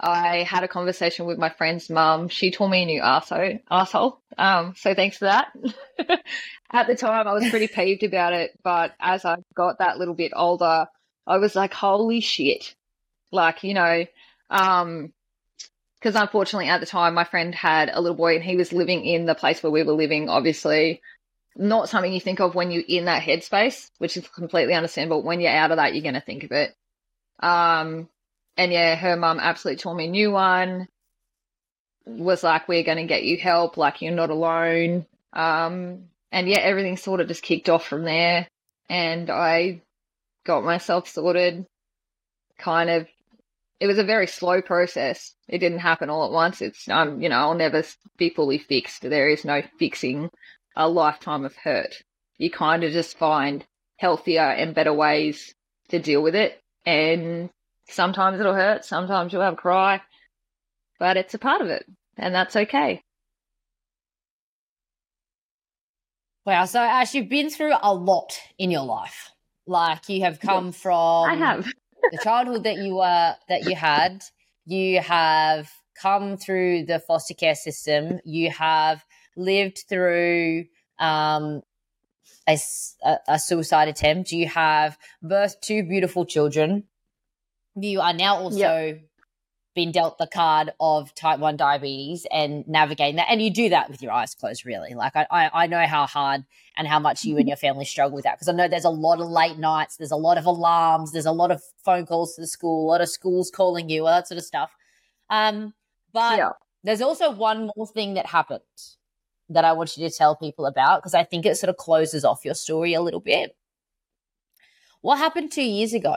I had a conversation with my friend's mum. She told me a new arsehole. arsehole. Um, so thanks for that. [laughs] At the time, I was pretty [laughs] peeved about it, but as I got that little bit older, I was like, holy shit. Like, you know, um, because unfortunately at the time my friend had a little boy and he was living in the place where we were living, obviously. Not something you think of when you're in that headspace, which is completely understandable. When you're out of that, you're going to think of it. Um, and yeah, her mum absolutely tore me a new one. Was like, we're going to get you help. Like, you're not alone. Um, and yeah, everything sort of just kicked off from there. And I got myself sorted. Kind of, it was a very slow process. It didn't happen all at once. It's, um, you know, I'll never be fully fixed. There is no fixing a lifetime of hurt. You kind of just find healthier and better ways to deal with it. And Sometimes it'll hurt, sometimes you'll have a cry, but it's a part of it, and that's okay. Wow, so Ash, you've been through a lot in your life. Like you have come yes, from I have [laughs] the childhood that you were that you had. You have come through the foster care system. You have lived through um, a, a, suicide attempt. You have birthed two beautiful children you are now also yep. been dealt the card of type 1 diabetes and navigating that and you do that with your eyes closed really like i i, I know how hard and how much you and your family struggle with that because i know there's a lot of late nights there's a lot of alarms there's a lot of phone calls to the school a lot of schools calling you all that sort of stuff um but yeah. there's also one more thing that happened that i want you to tell people about because i think it sort of closes off your story a little bit what happened two years ago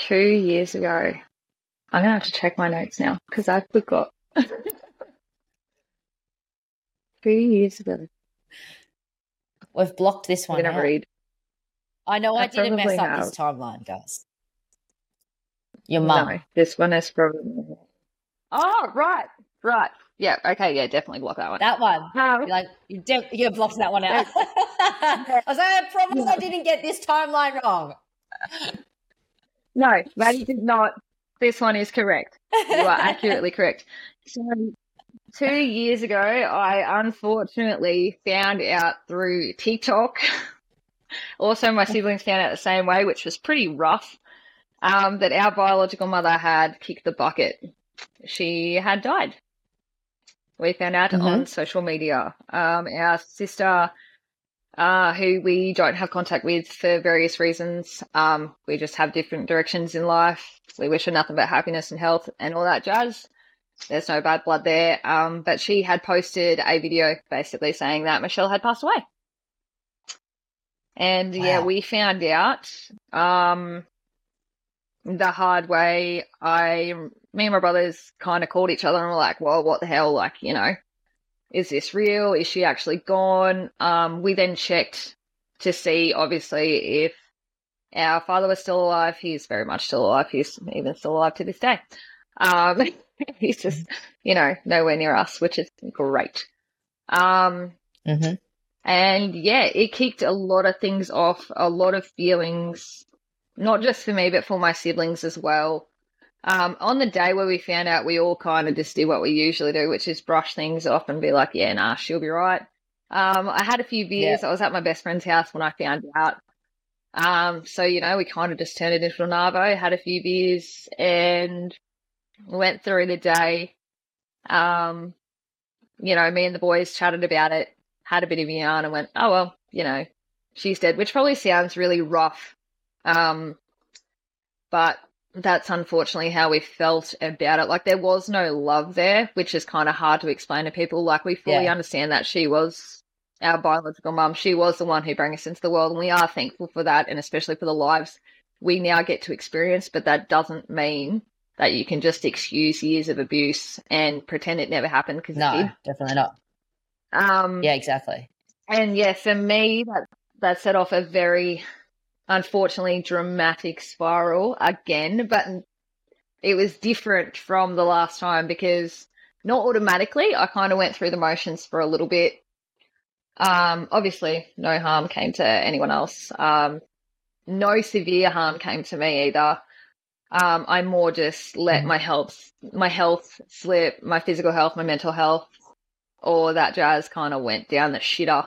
two years ago. I'm gonna have to check my notes now because I forgot. [laughs] two years ago. We've blocked this one. I'm gonna read. I know I, I didn't mess up have. this timeline, guys. Your mum. No, this one is probably. Oh right, right. Yeah. Okay. Yeah. Definitely block that one. That one. Um, like you, de- you blocked that one out. [laughs] I was like, I promise I didn't get this timeline wrong. No, Maddie did not. This one is correct. You are accurately correct. So, two years ago, I unfortunately found out through TikTok. also, my siblings found out the same way, which was pretty rough. Um, that our biological mother had kicked the bucket. She had died. We found out mm-hmm. on social media. Um, our sister uh, who we don't have contact with for various reasons. Um, we just have different directions in life. We wish her nothing but happiness and health and all that jazz. There's no bad blood there. Um, but she had posted a video basically saying that Michelle had passed away. And wow. yeah, we found out um, the hard way. I, me and my brothers kind of called each other and were like, well, what the hell? Like, you know, is this real? Is she actually gone? Um, we then checked to see, obviously, if our father was still alive. He's very much still alive. He's even still alive to this day. Um, [laughs] he's just, you know, nowhere near us, which is great. Um, mm-hmm. And yeah, it kicked a lot of things off, a lot of feelings, not just for me, but for my siblings as well. Um, on the day where we found out, we all kind of just did what we usually do, which is brush things off and be like, yeah, nah, she'll be right. Um, I had a few beers. Yeah. I was at my best friend's house when I found out. Um, so, you know, we kind of just turned it into a arvo, had a few beers and went through the day. Um, you know, me and the boys chatted about it, had a bit of yarn and went, oh, well, you know, she's dead, which probably sounds really rough. Um, but that's unfortunately how we felt about it. Like there was no love there, which is kind of hard to explain to people. Like we fully yeah. understand that she was our biological mum. She was the one who brought us into the world, and we are thankful for that, and especially for the lives we now get to experience. But that doesn't mean that you can just excuse years of abuse and pretend it never happened because no, definitely not. Um, yeah, exactly. And yeah, for me, that that set off a very unfortunately dramatic spiral again, but it was different from the last time because not automatically. I kind of went through the motions for a little bit. Um, obviously, no harm came to anyone else. Um, no severe harm came to me either. Um, I more just let my health, my health slip, my physical health, my mental health, all that jazz kind of went down the shitter.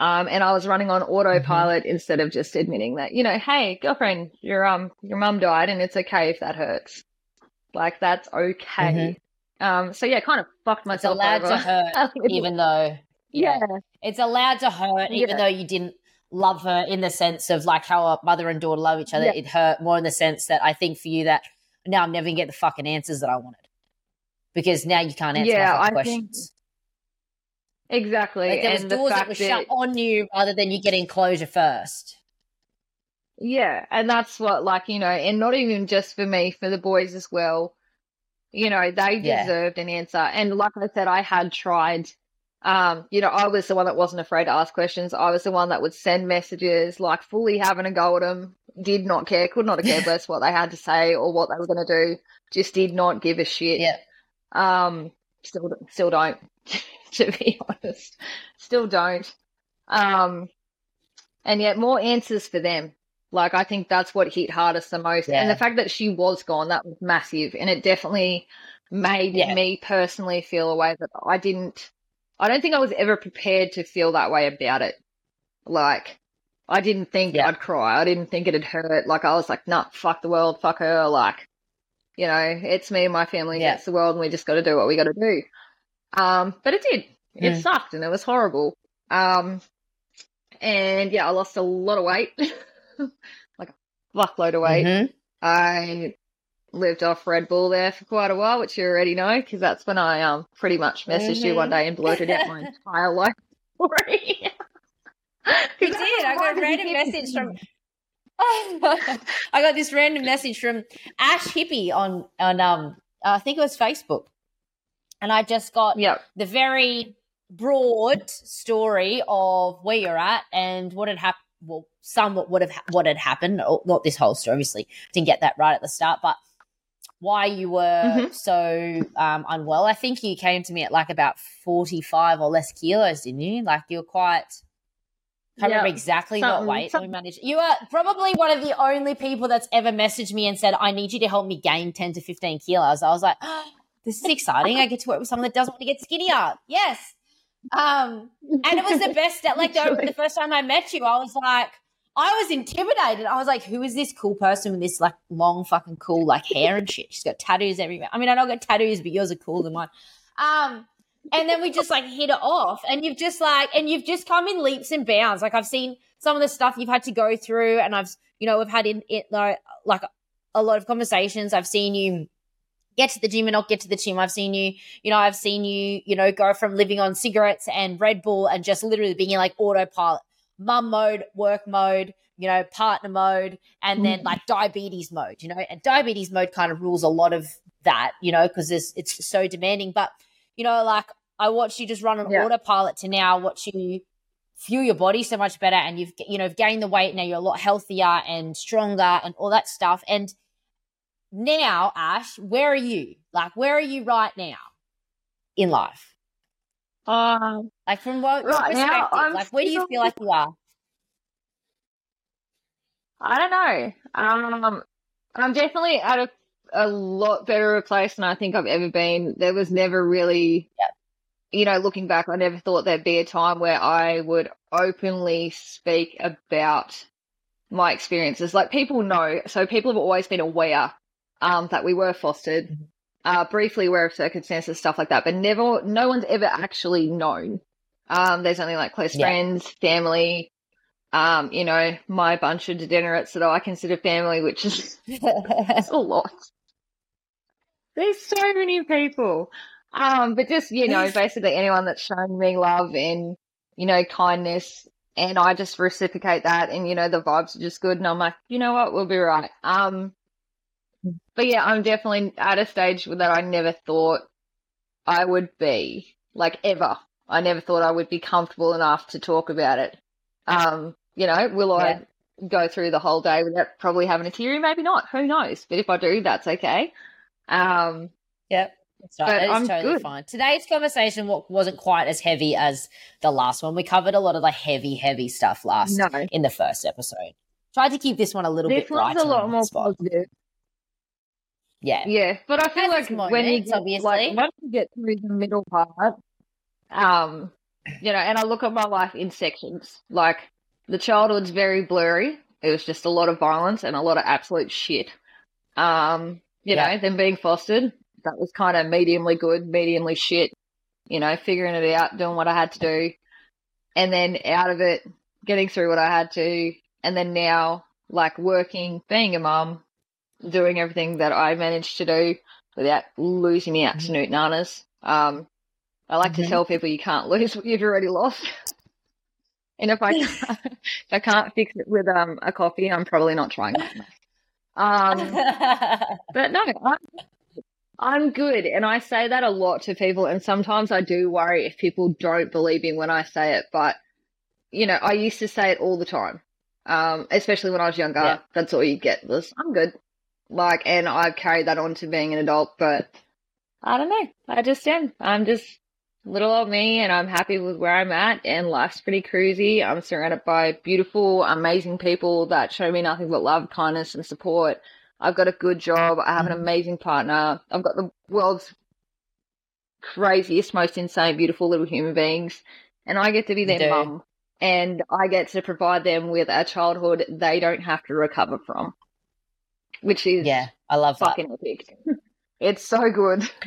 Um, and I was running on autopilot instead of just admitting that, you know, hey, girlfriend, your um, your mum died, and it's okay if that hurts. Like that's okay. Um, so yeah, kind of fucked It's myself allowed over. to hurt, [laughs] even though yeah, it's allowed to hurt, even Yeah. though you didn't love her in the sense of like how a mother and daughter love each other. Yeah. It hurt more in the sense that I think for you that now I'm never gonna get the fucking answers that I wanted because now you can't answer Yeah, my I think questions. Exactly. Like there was and the doors that fact were shut on you rather than you getting closure first. Yeah, and that's what, like, you know, and not even just for me, for the boys as well. You know, they Yeah. deserved an answer. And like I said, I had tried. Um, you know, I was the one that wasn't afraid to ask questions. I was the one that would send messages, like fully having a go at them. Did not care, could not care [laughs] less what they had to say or what they were going to do. Just did not give a shit. Yeah. Um, still, still don't, [laughs] [laughs] to be honest. Still don't. Um, and yet more answers for them. Like, I think that's what hit hardest the most. And the fact that she was gone, that was massive. And it definitely made Yeah. me personally feel a way that I didn't, I don't think I was ever prepared to feel that way about it. Like, I didn't think Yeah. I'd cry. I didn't think it'd hurt. Like, I was like, nah, fuck the world, fuck her. Like, you know, it's me and my family Yeah. against the world, and we just got to do what we got to do. Um, but it did. It Mm. sucked, and it was horrible. Um, and yeah, I lost a lot of weight, [laughs] like a fuckload of weight. Mhm. I lived off Red Bull there for quite a while, which you already know, because that's when I um pretty much messaged you one day and blurted out my entire life story. [laughs] You did. I got a random message from. [laughs] I got this random message from Ash Hippie on on um I think it was Facebook, and I just got Yep. the very broad story of where you're at and what had happened. Well, some what would have ha- what had happened. or Not this whole story, obviously. Didn't get that right at the start, but why you were Mhm. so um, unwell. I think you came to me at like about forty five or less kilos, didn't you? Like you were quite. Can't remember Yep. exactly what Something- weight we managed. You are probably one of the only people that's ever messaged me and said, "I need you to help me gain ten to fifteen kilos." I was like, "This is exciting! I get to work with someone that doesn't want to get skinnier." Yes, um, and it was the best. That like the, the first time I met you, I was like, I was intimidated. I was like, "Who is this cool person with this like long fucking cool like hair and shit?" She's got tattoos everywhere. I mean, I don't got tattoos, but yours are cooler than mine. Um, and then we just like hit it off, and you've just like, and you've just come in leaps and bounds. Like I've seen some of the stuff you've had to go through, and I've you know we've had in it like like a lot of conversations. I've seen you get to the gym and not get to the gym. I've seen you, you know, I've seen you, you know, go from living on cigarettes and Red Bull and just literally being in like autopilot, mum mode, work mode, you know, partner mode, and then mm. like diabetes mode, you know, and diabetes mode kind of rules a lot of that, you know, because it's it's so demanding. But you know, like I watched you just run on Yeah. autopilot to now watch you fuel your body so much better and you've you know gained the weight now you're a lot healthier and stronger and all that stuff and now ash where are you like where are you right now in life Um, like from what Right now, perspective I'm like where do you feel like you are I don't know. Um, I'm definitely at a, a lot better a place than I think I've ever been. There was never really, you know, looking back, I never thought there'd be a time where I would openly speak about my experiences. Like people know, so people have always been aware um, that we were fostered, Mhm. uh, briefly aware of circumstances, stuff like that, but never, no one's ever actually known. Um, there's only like close Yeah. friends, family, um, you know, my bunch of degenerates that I consider family, which is [laughs] a lot. There's so many people. Um, but just, you know, basically anyone that's shown me love and, you know, kindness and I just reciprocate that and, you know, the vibes are just good and I'm like, you know what, we'll be right. Um but yeah, I'm definitely at a stage that I never thought I would be. Like ever. I never thought I would be comfortable enough to talk about it. Um, you know, will I go through the whole day without probably having a teary? Maybe not. Who knows? But if I do, that's okay. Um, Yep. That's right. But That is I'm totally good. fine. Today's conversation wa- wasn't quite as heavy as the last one. We covered a lot of the heavy, heavy stuff last no, in the first episode. Tried to keep this one a little this bit one's lighter a lot more positive. Yeah. Yeah, but I feel like when you get, obviously. like once you get through the middle part, um, you know, and I look at my life in sections. Like the childhood's very blurry. It was just a lot of violence and a lot of absolute shit. Um, you Yeah. know, then being fostered, that was kind of mediumly good, mediumly shit. You know, figuring it out, doing what I had to do, and then out of it, getting through what I had to, and then now like working, being a mum, doing everything that I managed to do without losing me absolute nanas. Um, I like to Mhm. tell people you can't [laughs] lose what you've already lost. and if I [laughs] can't, if I can't fix it with um a coffee, I'm probably not trying. Um, [laughs] but no, I'm, I'm good. And I say that a lot to people. And sometimes I do worry if people don't believe me when I say it. But, you know, I used to say it all the time, um, especially when I was younger. Yeah. That's all you get was, I'm good. Like, and I've carried that on to being an adult. But I don't know. I just am. I'm just little old me and I'm happy with where I'm at. And life's pretty cruisy. I'm surrounded by beautiful, amazing people that show me nothing but love, kindness, and support. I've got a good job. I have an Mhm. amazing partner. I've got the world's craziest, most insane, beautiful little human beings. And I get to be their mum. And I get to provide them with a childhood they don't have to recover from, which is yeah, I love that. epic. [laughs] it's so good. [laughs]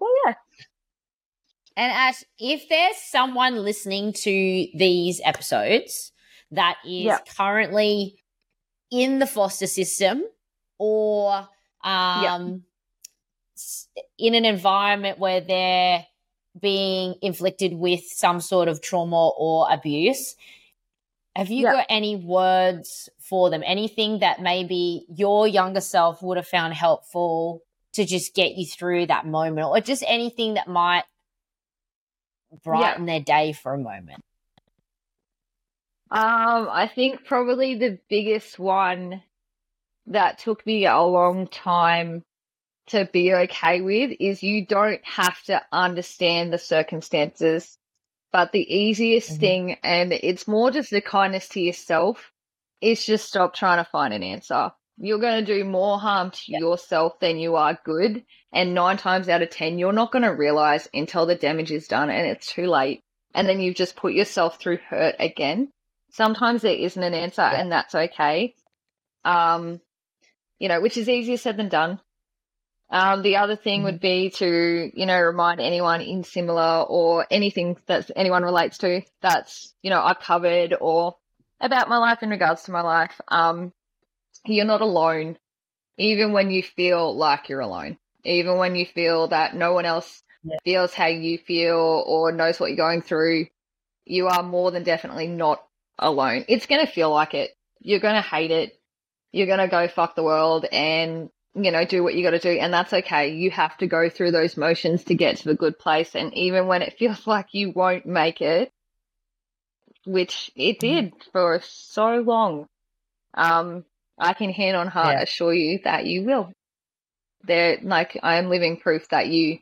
well, yeah. And Ash, if there's someone listening to these episodes that is currently in the foster system or um, in an environment where they're being inflicted with some sort of trauma or abuse, have you got any words for them? Anything that maybe your younger self would have found helpful to just get you through that moment, or just anything that might brighten their day for a moment? Um, I think probably the biggest one that took me a long time to be okay with is you don't have to understand the circumstances. But the easiest Mhm. thing, and it's more just the kindness to yourself, is just stop trying to find an answer. You're going to do more harm to Yeah. yourself than you are good. And nine times out of 10, you're not going to realize until the damage is done and it's too late. And then you've just put yourself through hurt again. Sometimes there isn't an answer Yeah. and that's okay. Um, you know, which is easier said than done. Um, the other thing would be to, you know, remind anyone in similar or anything that anyone relates to that's, you know, I've covered or about my life in regards to my life. Um, you're not alone, even when you feel like you're alone, even when you feel that no one else Yeah. feels how you feel or knows what you're going through. You are more than definitely not alone. It's going to feel like it. You're going to hate it. You're going to go fuck the world and, you know, do what you got to do. And that's okay. You have to go through those motions to get to the good place. And even when it [laughs] feels like you won't make it, which it did for so long, um, I can hand on heart Yeah. assure you that you will. There, like, I am living proof that you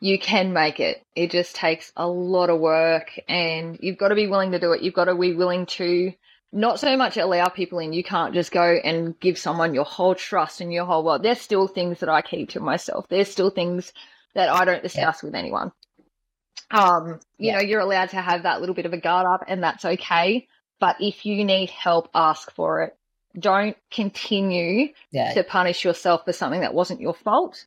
you can make it. It just takes a lot of work and you've got to be willing to do it. You've got to be willing to not so much allow people in. You can't just go and give someone your whole trust and your whole world. There's still things that I keep to myself. There's still things that I don't discuss with anyone. Um, you Yeah. know, you're allowed to have that little bit of a guard up and that's okay. But if you need help, ask for it. Don't continue Yeah. to punish yourself for something that wasn't your fault.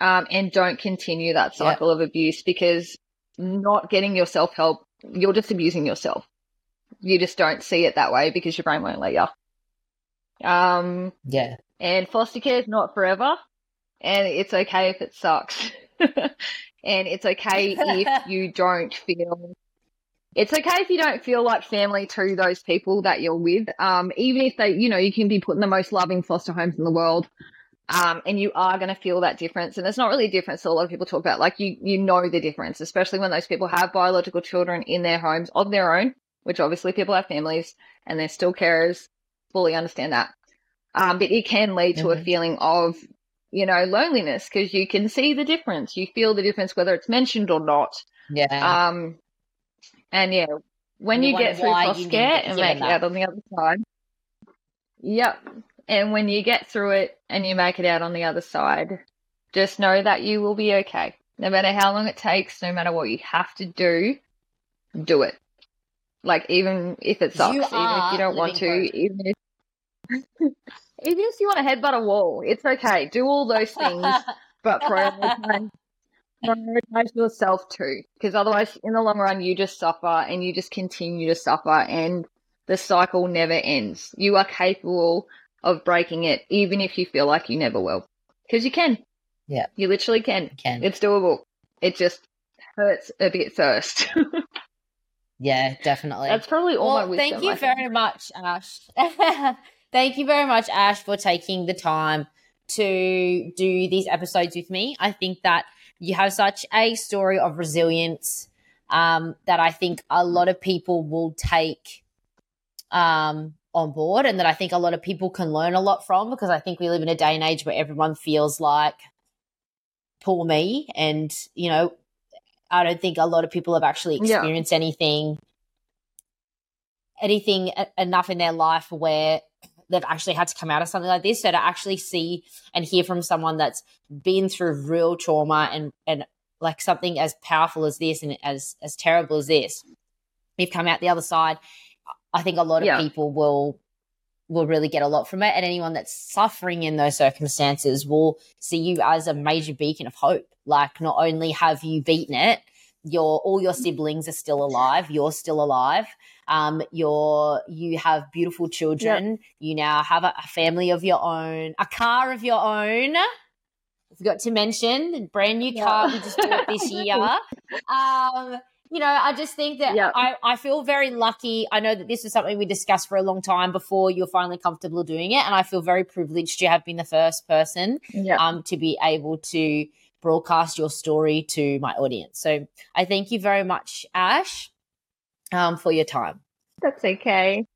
Um, and don't continue that Yeah. cycle of abuse because not getting yourself help, you're just abusing yourself. You just don't see it that way because your brain won't let you. Um, Yeah. and foster care is not forever, and it's okay if it sucks. [laughs] and it's okay if [laughs] you don't feel. It's okay if you don't feel like family to those people that you're with. Um, even if they, you know, you can be put in the most loving foster homes in the world. Um, and you are going to feel that difference. And it's not really a difference that a lot of people talk about. Like you, you know the difference, especially when those people have biological children in their homes of their own, which obviously people have families and they're still carers. Fully understand that. Um, but it can lead to a Mhm. feeling of, you know, loneliness because you can see the difference. You feel the difference whether it's mentioned or not. Yeah. Um, and yeah, when You you get through why foster care and given make it out on the other side, yep, And when you get through it and you make it out on the other side, just know that you will be okay. No matter how long it takes, no matter what you have to do, do it. Like even if it sucks, You even if you don't want to, even if [laughs] even if you want to headbutt a wall, it's okay. Do all those things, [laughs] but prioritize, prioritize yourself too, because otherwise, in the long run, you just suffer and you just continue to suffer, and the cycle never ends. You are capable of breaking it, even if you feel like you never will, because you can. Yeah. you literally can. Can. It's doable. It just hurts a bit first. [laughs] yeah, definitely. That's probably all my well, wisdom. thank you very much, Ash. [laughs] thank you very much, Ash, for taking the time to do these episodes with me. I think that you have such a story of resilience um, that I think a lot of people will take um, on board, and that I think a lot of people can learn a lot from because I think we live in a day and age where everyone feels like poor me, and you know, I don't think a lot of people have actually Yeah. experienced anything anything e- enough in their life where they've actually had to come out of something like this so to actually see and hear from someone that's been through real trauma and and like something as powerful as this and as as terrible as this you've come out the other side i think a lot of Yeah. people will will really get a lot from it. And anyone that's suffering in those circumstances will see you as a major beacon of hope. Like not only have you beaten it your all your siblings are still alive. You're still alive. Um you're you have beautiful children. You now have a, a family of your own a car of your own. I forgot to mention the brand new car we just bought this [laughs] year. Um you know i just think that Yeah. I, I feel very lucky i know that this is something we discussed for a long time before you're finally comfortable doing it and i feel very privileged to have been the first person Yeah. um, to be able to broadcast your story to my audience. So I thank you very much, Ash, um, for your time. That's okay.